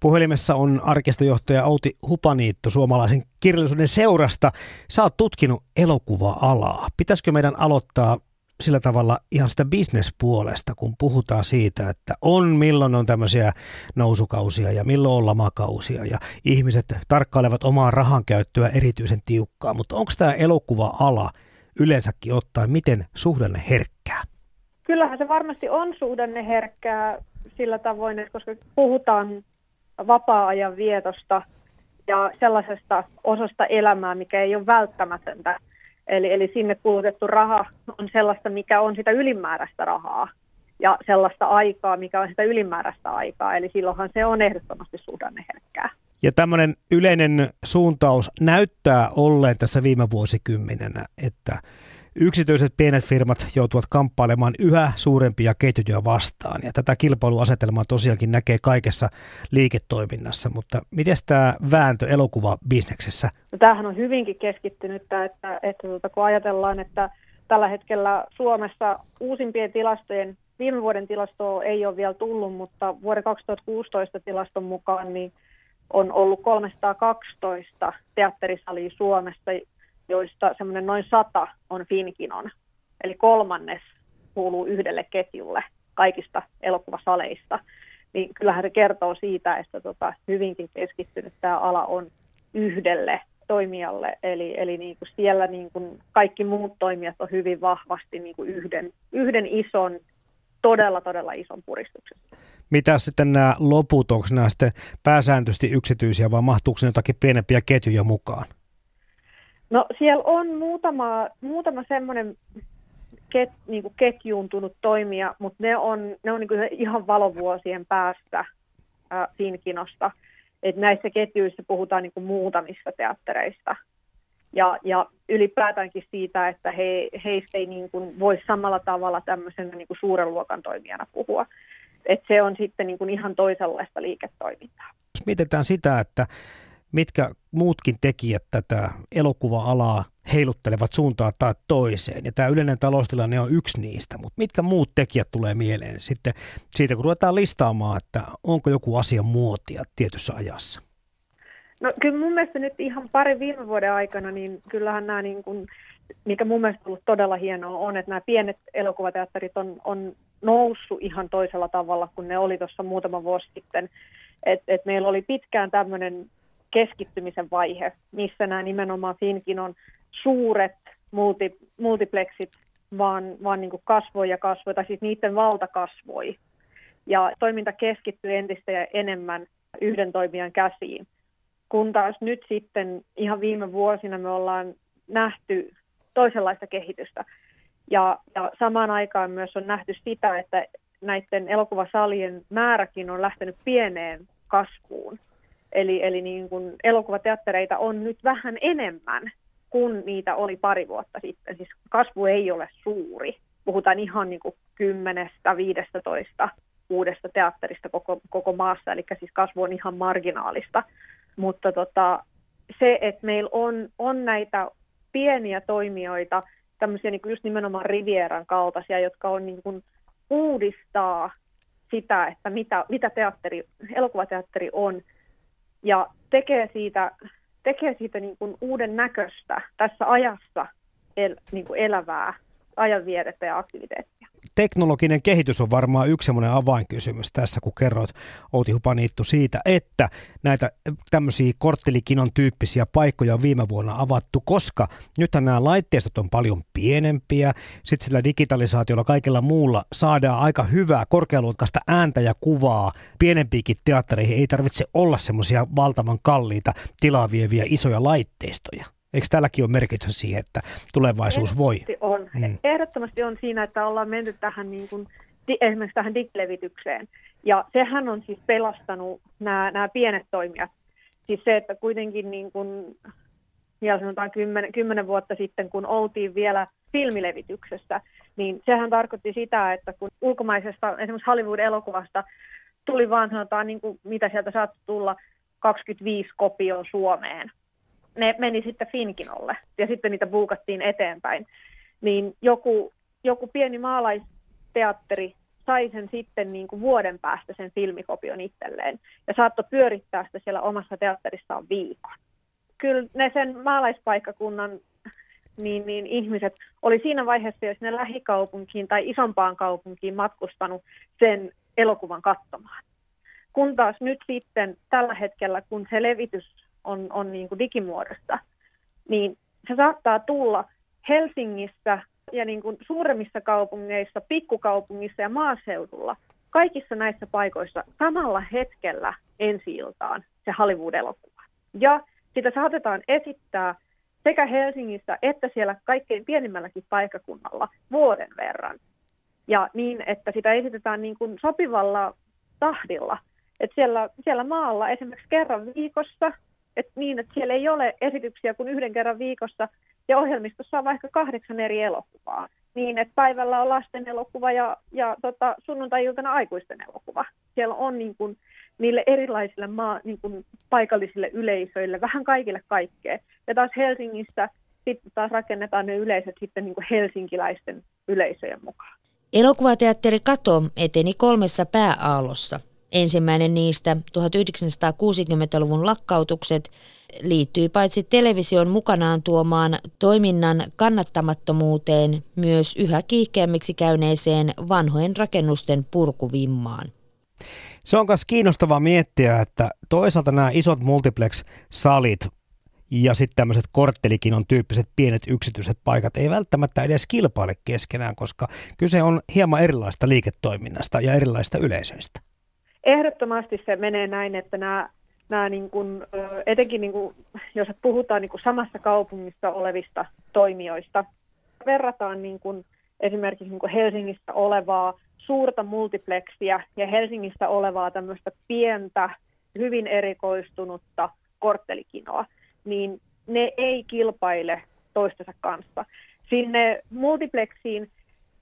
Puhelimessa on arkistojohtaja Outi Hupaniitto suomalaisen kirjallisuuden seurasta. Sä oot tutkinut elokuva-alaa. Pitäisikö meidän aloittaa sillä tavalla ihan sitä bisnespuolesta, kun puhutaan siitä, että on milloin on tämmöisiä nousukausia ja milloin on lamakausia ja ihmiset tarkkailevat omaa rahan käyttöä erityisen tiukkaa, mutta onko tämä elokuva-ala yleensäkin ottaen miten suhdanne herkkää? Kyllähän se varmasti on suhdanne herkkää sillä tavoin, että koska puhutaan vapaa-ajan vietosta ja sellaisesta osasta elämää, mikä ei ole välttämätöntä, Eli, eli sinne kulutettu raha on sellaista, mikä on sitä ylimääräistä rahaa ja sellaista aikaa, mikä on sitä ylimääräistä aikaa. Eli silloinhan se on ehdottomasti suhdanneherkkää. Ja tämmöinen yleinen suuntaus näyttää olleen tässä viime vuosikymmenenä, että Yksityiset pienet firmat joutuvat kamppailemaan yhä suurempia ketjuja vastaan ja tätä kilpailuasetelmaa tosiaankin näkee kaikessa liiketoiminnassa, mutta miten tämä vääntö elokuvabisneksessä? No, tämähän on hyvinkin keskittynyt, että, että, tuota, kun ajatellaan, että tällä hetkellä Suomessa uusimpien tilastojen, viime vuoden tilasto ei ole vielä tullut, mutta vuoden 2016 tilaston mukaan niin on ollut 312 teatterisalia Suomessa, joista semmoinen noin sata on Finkinon eli kolmannes kuuluu yhdelle ketjulle kaikista elokuvasaleista, niin kyllähän se kertoo siitä, että tota, hyvinkin keskittynyt tämä ala on yhdelle toimijalle, eli, eli niin kuin siellä niin kuin kaikki muut toimijat on hyvin vahvasti niin kuin yhden, yhden ison, todella todella ison puristuksen. Mitä sitten nämä loput, onko nämä sitten pääsääntöisesti yksityisiä vai mahtuuko jotakin pienempiä ketjuja mukaan? No siellä on muutama, muutama semmoinen ket, niin ketjuuntunut toimija, mutta ne on, ne on niin kuin ihan valovuosien päästä ää, Finkinosta. Et näissä ketjuissa puhutaan niin kuin muutamista teattereista. Ja, ja ylipäätäänkin siitä, että he, heistä ei niin kuin voi samalla tavalla tämmöisenä niin kuin suuren luokan toimijana puhua. Et se on sitten niin kuin ihan toisenlaista liiketoimintaa. Jos mietitään sitä, että mitkä muutkin tekijät tätä elokuva-alaa heiluttelevat suuntaan tai toiseen. Ja tämä yleinen taloustilanne on yksi niistä, mutta mitkä muut tekijät tulee mieleen sitten siitä, kun ruvetaan listaamaan, että onko joku asia muotia tietyssä ajassa? No kyllä mun mielestä nyt ihan pari viime vuoden aikana, niin kyllähän nämä niin kuin, mikä mun mielestä on ollut todella hienoa on, että nämä pienet elokuvateatterit on, on noussut ihan toisella tavalla kuin ne oli tuossa muutama vuosi sitten. Et, et meillä oli pitkään tämmöinen keskittymisen vaihe, missä nämä nimenomaan Finkin on suuret multi, multiplexit vaan, vaan niin kasvoi ja kasvoi, tai siis niiden valta kasvoi. Ja toiminta keskittyi entistä ja enemmän yhden toimijan käsiin. Kun taas nyt sitten ihan viime vuosina me ollaan nähty toisenlaista kehitystä. Ja, ja samaan aikaan myös on nähty sitä, että näiden elokuvasalien määräkin on lähtenyt pieneen kasvuun. Eli, eli niin kuin elokuvateattereita on nyt vähän enemmän kuin niitä oli pari vuotta sitten. Siis kasvu ei ole suuri. Puhutaan ihan niin kuin kymmenestä, viidestätoista uudesta teatterista koko, koko maassa, eli siis kasvu on ihan marginaalista. Mutta tota, se, että meillä on, on näitä pieniä toimijoita, tämmöisiä niin kuin just nimenomaan Rivieran kaltaisia, jotka on niin kuin uudistaa sitä, että mitä, mitä teatteri, elokuvateatteri on, ja tekee siitä, tekee siitä niin kuin uuden näköistä tässä ajassa el, niin kuin elävää ajanvietettä ja aktiviteettia. Teknologinen kehitys on varmaan yksi semmoinen avainkysymys tässä, kun kerroit Outi Hupaniittu siitä, että näitä tämmöisiä korttelikinon tyyppisiä paikkoja on viime vuonna avattu, koska nythän nämä laitteistot on paljon pienempiä, sitten sillä digitalisaatiolla kaikella muulla saadaan aika hyvää korkealuokkaista ääntä ja kuvaa pienempiäkin teattereihin, ei tarvitse olla semmoisia valtavan kalliita tilaa vieviä isoja laitteistoja. Eikö tälläkin ole merkitys siihen, että tulevaisuus voi? On. Mm. Ehdottomasti on siinä, että ollaan menty tähän niin kuin, esimerkiksi tähän digilevitykseen. Ja sehän on siis pelastanut nämä, nämä pienet toimijat. Siis se, että kuitenkin niin kuin, vielä sanotaan kymmenen, kymmenen vuotta sitten, kun oltiin vielä filmilevityksessä, niin sehän tarkoitti sitä, että kun ulkomaisesta esimerkiksi Hollywood-elokuvasta tuli vaan sanotaan, niin kuin, mitä sieltä saattoi tulla, 25 kopioon Suomeen, ne meni sitten Finkinolle ja sitten niitä buukattiin eteenpäin. Niin joku, joku pieni maalaisteatteri sai sen sitten niin kuin vuoden päästä sen filmikopion itselleen ja saattoi pyörittää sitä siellä omassa teatterissaan viikon. Kyllä ne sen maalaispaikkakunnan niin, niin ihmiset oli siinä vaiheessa, jos ne lähikaupunkiin tai isompaan kaupunkiin matkustanut sen elokuvan katsomaan. Kun taas nyt sitten tällä hetkellä, kun se levitys on, on niin kuin digimuodossa, niin se saattaa tulla Helsingissä ja niin kuin suuremmissa kaupungeissa, pikkukaupungissa ja maaseudulla, kaikissa näissä paikoissa samalla hetkellä ensi iltaan se Hollywood-elokuva. Ja sitä saatetaan esittää sekä Helsingissä että siellä kaikkein pienimmälläkin paikkakunnalla vuoden verran. Ja niin, että sitä esitetään niin kuin sopivalla tahdilla. Että siellä, siellä maalla esimerkiksi kerran viikossa että niin, että siellä ei ole esityksiä kuin yhden kerran viikossa, ja ohjelmistossa on vaikka kahdeksan eri elokuvaa. Niin, että päivällä on lasten elokuva ja, ja tota, sunnuntai-iltana aikuisten elokuva. Siellä on niin kuin, niille erilaisille maa, niin kuin, paikallisille yleisöille, vähän kaikille kaikkea. Ja taas Helsingissä sitten taas rakennetaan ne yleisöt sitten niin kuin helsinkiläisten yleisöjen mukaan. Elokuvateatteri Kato eteni kolmessa pääaallossa. Ensimmäinen niistä, 1960-luvun lakkautukset, liittyy paitsi television mukanaan tuomaan toiminnan kannattamattomuuteen myös yhä kiihkeämmiksi käyneeseen vanhojen rakennusten purkuvimmaan. Se on myös kiinnostavaa miettiä, että toisaalta nämä isot multiplex-salit ja sitten tämmöiset korttelikin on tyyppiset pienet yksityiset paikat ei välttämättä edes kilpaile keskenään, koska kyse on hieman erilaista liiketoiminnasta ja erilaista yleisöistä. Ehdottomasti se menee näin, että nämä, nämä niin kuin, etenkin niin kuin, jos puhutaan niin kuin samassa kaupungissa olevista toimijoista, verrataan niin kuin esimerkiksi niin kuin Helsingissä olevaa suurta multiplexia ja Helsingissä olevaa tämmöistä pientä, hyvin erikoistunutta korttelikinoa, niin ne ei kilpaile toistensa kanssa. Sinne multiplexiin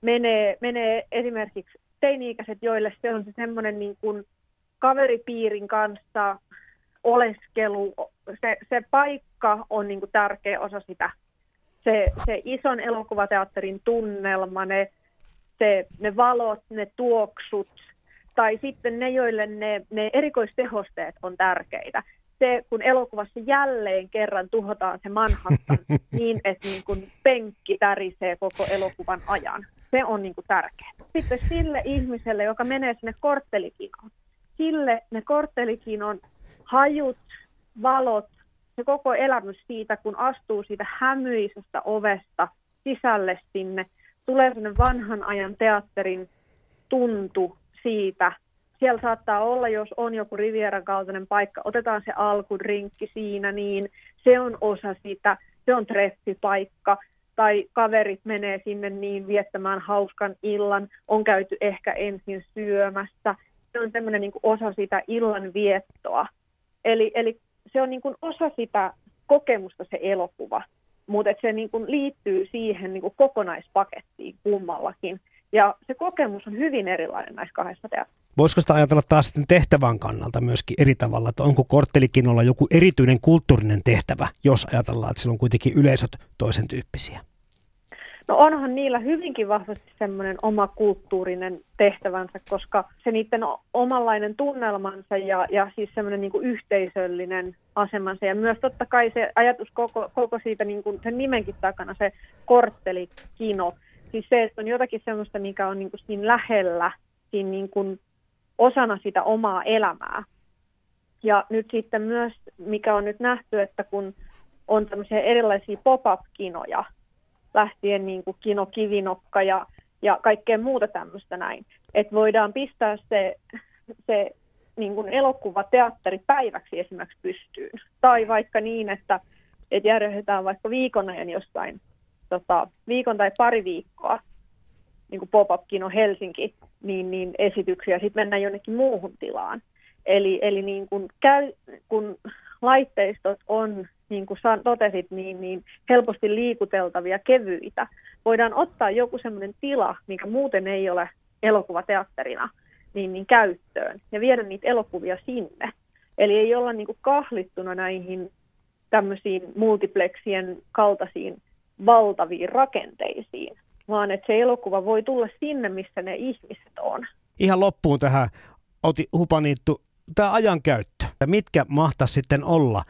menee, menee esimerkiksi teini-ikäiset, joille se on se semmoinen niin kuin kaveripiirin kanssa oleskelu, se, se paikka on niin kuin tärkeä osa sitä. Se, se ison elokuvateatterin tunnelma, ne, se, ne valot, ne tuoksut, tai sitten ne, joille ne, ne erikoistehosteet on tärkeitä. Se, kun elokuvassa jälleen kerran tuhotaan se Manhattan niin, että niin kuin penkki tärisee koko elokuvan ajan. Se on niin kuin tärkeää. Sitten sille ihmiselle, joka menee sinne korttelikinoon, sille ne korttelikinon hajut, valot, se koko elämys siitä, kun astuu siitä hämyisestä ovesta sisälle sinne, tulee sinne vanhan ajan teatterin tuntu siitä. Siellä saattaa olla, jos on joku Rivieran kaltainen paikka, otetaan se alkudrinkki siinä, niin se on osa sitä, se on treffipaikka tai kaverit menee sinne niin viettämään hauskan illan, on käyty ehkä ensin syömässä. Se on semmoinen niin osa sitä illan viettoa. Eli, eli se on niin kuin osa sitä kokemusta se elokuva, mutta se niin kuin liittyy siihen niin kuin kokonaispakettiin kummallakin. Ja se kokemus on hyvin erilainen näissä kahdessa teatterissa. Voisiko sitä ajatella taas tehtävän kannalta myöskin eri tavalla, että onko korttelikin olla joku erityinen kulttuurinen tehtävä, jos ajatellaan, että sillä on kuitenkin yleisöt toisen tyyppisiä? No onhan niillä hyvinkin vahvasti semmoinen oma kulttuurinen tehtävänsä, koska se niiden omanlainen tunnelmansa ja, ja siis semmoinen niin yhteisöllinen asemansa. Ja myös totta kai se ajatus koko, koko siitä niin kuin sen nimenkin takana, se korttelikino. Siis se, että on jotakin semmoista, mikä on niin kuin siinä lähellä, siinä niin kuin osana sitä omaa elämää. Ja nyt sitten myös, mikä on nyt nähty, että kun on tämmöisiä erilaisia pop-up-kinoja, lähtien niin kuin Kino Kivinokka ja, ja kaikkea muuta tämmöistä näin. Että voidaan pistää se, se niin kuin elokuvateatteri päiväksi esimerkiksi pystyyn. Tai vaikka niin, että, että järjestetään vaikka viikon ajan jossain, tota, viikon tai pari viikkoa, niin kuin pop-up-kino Helsinki, niin, niin esityksiä, sitten mennään jonnekin muuhun tilaan. Eli, eli niin kun, käy, kun laitteistot on niin kuin totesit, niin, niin helposti liikuteltavia, kevyitä. Voidaan ottaa joku semmoinen tila, mikä muuten ei ole elokuvateatterina, niin, niin käyttöön ja viedä niitä elokuvia sinne. Eli ei olla niin kuin kahlittuna näihin tämmöisiin multiplexien kaltaisiin valtaviin rakenteisiin, vaan että se elokuva voi tulla sinne, missä ne ihmiset on. Ihan loppuun tähän, Oti Hupaniittu, tämä ajankäyttö. Mitkä mahtaa sitten olla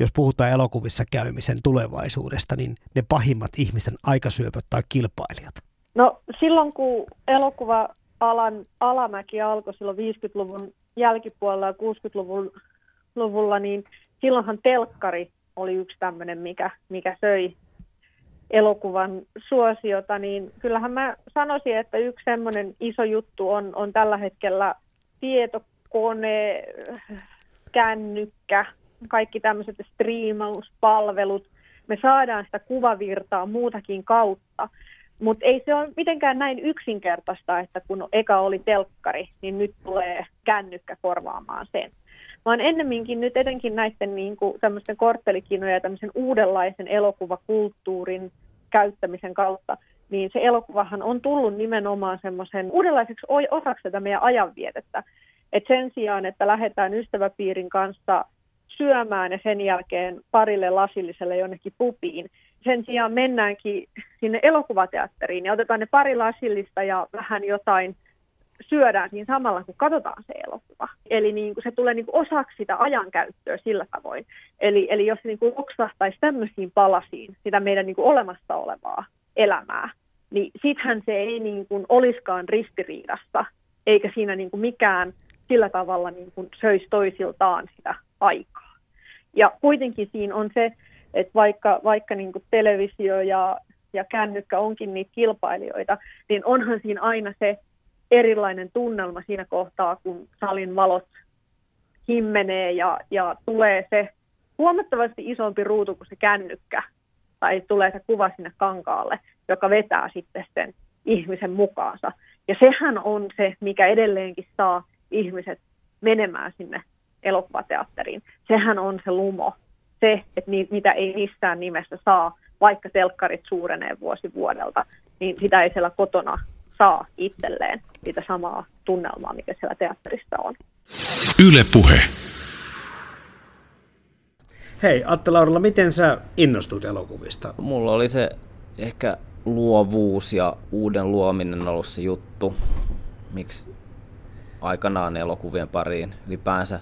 jos puhutaan elokuvissa käymisen tulevaisuudesta, niin ne pahimmat ihmisten aikasyöpöt tai kilpailijat? No silloin kun elokuva-alan alamäki alkoi silloin 50-luvun jälkipuolella ja 60-luvun luvulla, niin silloinhan telkkari oli yksi tämmöinen, mikä, mikä söi elokuvan suosiota, niin kyllähän mä sanoisin, että yksi semmoinen iso juttu on, on tällä hetkellä tietokone, kännykkä, kaikki tämmöiset striimauspalvelut, me saadaan sitä kuvavirtaa muutakin kautta. Mutta ei se ole mitenkään näin yksinkertaista, että kun eka oli telkkari, niin nyt tulee kännykkä korvaamaan sen. Vaan ennemminkin nyt etenkin näiden niin tämmöisten korttelikinoja ja tämmöisen uudenlaisen elokuvakulttuurin käyttämisen kautta, niin se elokuvahan on tullut nimenomaan semmoisen uudenlaiseksi osaksi tätä meidän ajanvietettä. Et sen sijaan, että lähdetään ystäväpiirin kanssa syömään ja sen jälkeen parille lasilliselle jonnekin pupiin. Sen sijaan mennäänkin sinne elokuvateatteriin ja otetaan ne pari lasillista ja vähän jotain syödään siinä samalla, kun katsotaan se elokuva. Eli niin kuin se tulee niin kuin osaksi sitä ajankäyttöä sillä tavoin. Eli, eli jos se niin kuin oksahtaisi tämmöisiin palasiin sitä meidän niin kuin olemassa olevaa elämää, niin sittenhän se ei niin kuin olisikaan ristiriidassa, eikä siinä niin kuin mikään sillä tavalla niin kuin söisi toisiltaan sitä aikaa. Ja kuitenkin siinä on se, että vaikka, vaikka niin kuin televisio ja, ja kännykkä onkin niitä kilpailijoita, niin onhan siinä aina se erilainen tunnelma siinä kohtaa, kun salin valot himmenee ja, ja tulee se huomattavasti isompi ruutu kuin se kännykkä, tai tulee se kuva sinne kankaalle, joka vetää sitten sen ihmisen mukaansa. Ja sehän on se, mikä edelleenkin saa ihmiset menemään sinne elokuvateatteriin. Sehän on se lumo, se, että ni, mitä ei missään nimessä saa, vaikka telkkarit suurenee vuosi vuodelta, niin sitä ei siellä kotona saa itselleen sitä samaa tunnelmaa, mikä siellä teatterissa on. Yle Puhe. Hei, Atte Laurilla, miten sä innostut elokuvista? Mulla oli se ehkä luovuus ja uuden luominen ollut se juttu, miksi aikanaan elokuvien pariin ylipäänsä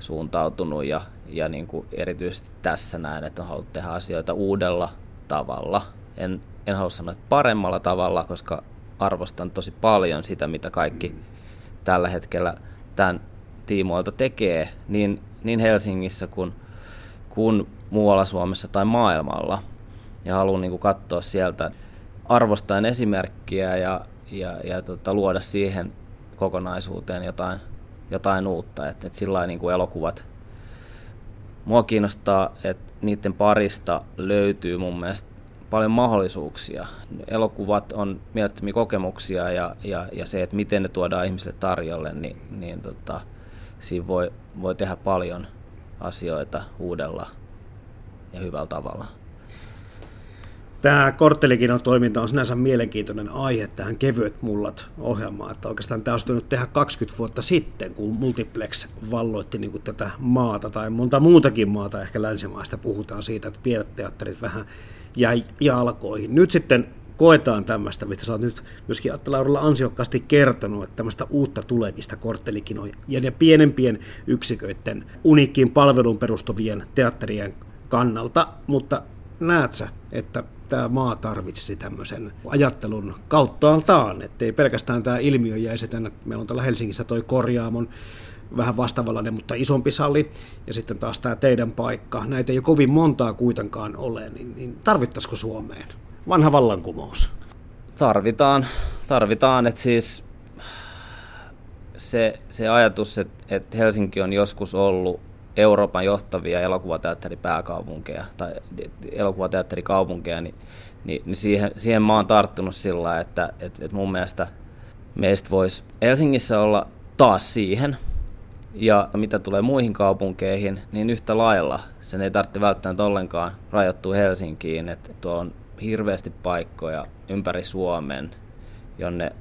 suuntautunut ja, ja niin kuin erityisesti tässä näen, että on halunnut tehdä asioita uudella tavalla. En, en halua sanoa, että paremmalla tavalla, koska arvostan tosi paljon sitä, mitä kaikki tällä hetkellä tämän tiimoilta tekee, niin, niin Helsingissä kuin, kuin muualla Suomessa tai maailmalla. Ja haluan niin kuin katsoa sieltä arvostaen esimerkkiä ja, ja, ja tota, luoda siihen kokonaisuuteen jotain, jotain uutta. Että et sillä niin elokuvat, mua kiinnostaa, että niiden parista löytyy mun mielestä paljon mahdollisuuksia. Elokuvat on mielettömiä kokemuksia ja, ja, ja se, että miten ne tuodaan ihmisille tarjolle, niin, niin tota, siinä voi, voi tehdä paljon asioita uudella ja hyvällä tavalla. Tämä korttelikinon toiminta on sinänsä mielenkiintoinen aihe tähän Kevyet mullat ohjelmaan. Että oikeastaan tämä olisi tehdä 20 vuotta sitten, kun Multiplex valloitti niin tätä maata tai monta muutakin maata, ehkä länsimaista puhutaan siitä, että pienet teatterit vähän jäi jalkoihin. Nyt sitten koetaan tämmöistä, mistä sä oot nyt myöskin Atte Laurilla ansiokkaasti kertonut, että tämmöistä uutta tulevista korttelikinoja ja ne pienempien yksiköiden uniikkiin palveluun perustuvien teatterien kannalta, mutta näet sä, että tämä maa tarvitsisi tämmöisen ajattelun kauttaaltaan, ettei pelkästään tämä ilmiö jäisi tänne, meillä on täällä Helsingissä toi korjaamon vähän vastaavallainen, mutta isompi sali, ja sitten taas tämä teidän paikka. Näitä ei kovin montaa kuitenkaan ole, niin, niin tarvittaisiko Suomeen? Vanha vallankumous. Tarvitaan, tarvitaan, että siis se, se ajatus, että, että Helsinki on joskus ollut Euroopan johtavia elokuvateatteripääkaupunkeja tai elokuvateatterikaupunkeja, niin, niin, niin siihen, siihen mä oon tarttunut sillä että, että, että mun mielestä meistä voisi Helsingissä olla taas siihen. Ja mitä tulee muihin kaupunkeihin, niin yhtä lailla sen ei tarvitse välttämättä ollenkaan rajoittua Helsinkiin. Että tuo on hirveästi paikkoja ympäri Suomen, jonne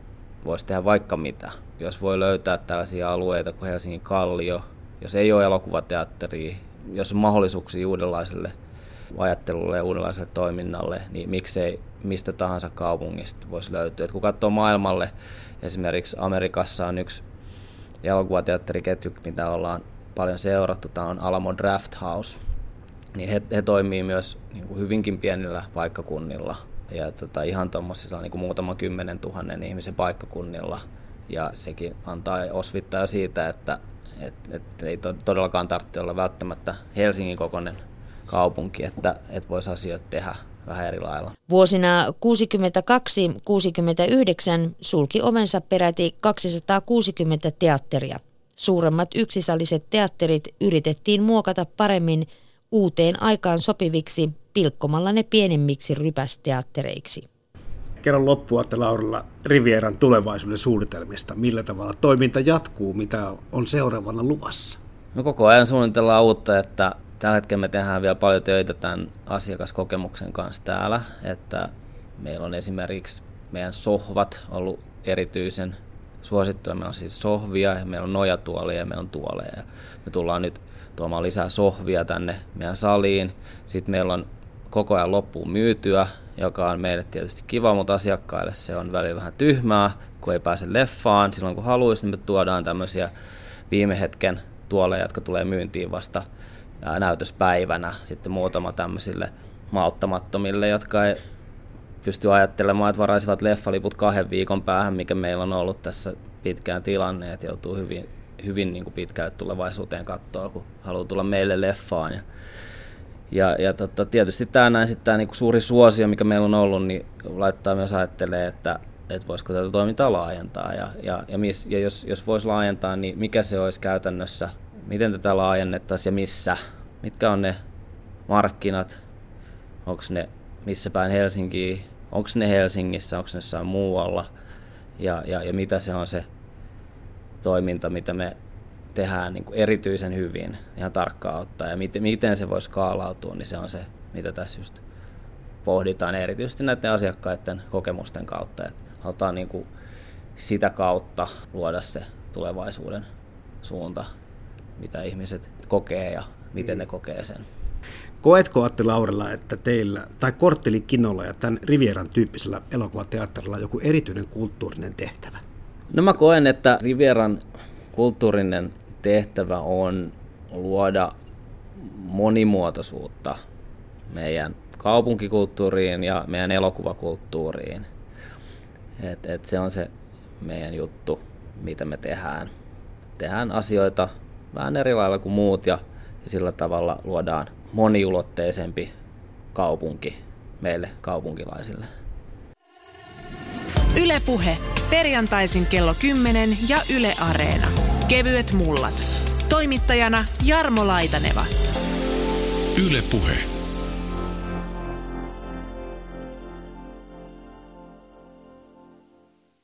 voisi tehdä vaikka mitä. Jos voi löytää tällaisia alueita kuin Helsingin Kallio, jos ei ole elokuvateatteria, jos on mahdollisuuksia uudenlaiselle ajattelulle ja uudenlaiselle toiminnalle, niin miksei mistä tahansa kaupungista voisi löytyä. Et kun katsoo maailmalle, esimerkiksi Amerikassa on yksi elokuvateatteriketju, mitä ollaan paljon seurattu, tämä on Alamo Draft House, niin he, he toimii myös niin kuin hyvinkin pienillä paikkakunnilla ja tota, ihan tuommoisilla niin muutaman kymmenen tuhannen ihmisen paikkakunnilla. Ja sekin antaa osvittaa siitä, että et, et ei todellakaan tarvitse olla välttämättä Helsingin kokoinen kaupunki, että et voisi asioita tehdä vähän eri lailla. Vuosina 62-69 sulki omensa peräti 260 teatteria. Suuremmat yksisalliset teatterit yritettiin muokata paremmin uuteen aikaan sopiviksi pilkkomalla ne pienemmiksi rypästeattereiksi. Kerron loppua, että Laurilla Rivieran tulevaisuuden suunnitelmista. Millä tavalla toiminta jatkuu, mitä on seuraavana luvassa? No koko ajan suunnitellaan uutta, että tällä hetkellä me tehdään vielä paljon töitä tämän asiakaskokemuksen kanssa täällä, että meillä on esimerkiksi meidän sohvat ollut erityisen suosittuja. Meillä on siis sohvia ja meillä on nojatuolia ja meillä on tuoleja. Me tullaan nyt tuomaan lisää sohvia tänne meidän saliin. Sitten meillä on koko ajan loppuun myytyä, joka on meille tietysti kiva, mutta asiakkaille se on välillä vähän tyhmää, kun ei pääse leffaan silloin kun haluaisi, niin me tuodaan tämmöisiä viime hetken tuoleja, jotka tulee myyntiin vasta näytöspäivänä. Sitten muutama tämmöisille mauttamattomille, jotka ei pysty ajattelemaan, että varaisivat leffaliput kahden viikon päähän, mikä meillä on ollut tässä pitkään tilanne, että joutuu hyvin, hyvin niin kuin pitkälle tulevaisuuteen katsoa, kun haluaa tulla meille leffaan. Ja, ja, ja tota, tietysti tämä näin sitten tämä niin suuri suosio, mikä meillä on ollut, niin laittaa myös ajattelee, että, että voisiko tätä toimintaa laajentaa. Ja, ja, ja, mis, ja jos, jos voisi laajentaa, niin mikä se olisi käytännössä, miten tätä laajennettaisiin ja missä, mitkä on ne markkinat, onko ne missä päin Helsinkiä, onko ne Helsingissä, onko ne jossain muualla? Ja, ja, ja mitä se on se toiminta, mitä me tehdään niin kuin erityisen hyvin, ihan tarkkaan ottaa ja miten, miten se voi skaalautua, niin se on se, mitä tässä just pohditaan erityisesti näiden asiakkaiden kokemusten kautta, että halutaan niin kuin sitä kautta luoda se tulevaisuuden suunta, mitä ihmiset kokee ja miten ne kokee sen. Koetko Atte Laurella, että teillä, tai Kortteli Kinolla ja tämän Rivieran tyyppisellä elokuvateatterilla on joku erityinen kulttuurinen tehtävä? No mä koen, että Rivieran kulttuurinen tehtävä on luoda monimuotoisuutta meidän kaupunkikulttuuriin ja meidän elokuvakulttuuriin. Et, et se on se meidän juttu, mitä me tehdään. Tehdään asioita vähän eri lailla kuin muut ja, ja sillä tavalla luodaan moniulotteisempi kaupunki meille kaupunkilaisille. Ylepuhe perjantaisin kello 10 ja Yle Areena. Kevyet mullat. Toimittajana Jarmo Laitaneva. Ylepuhe.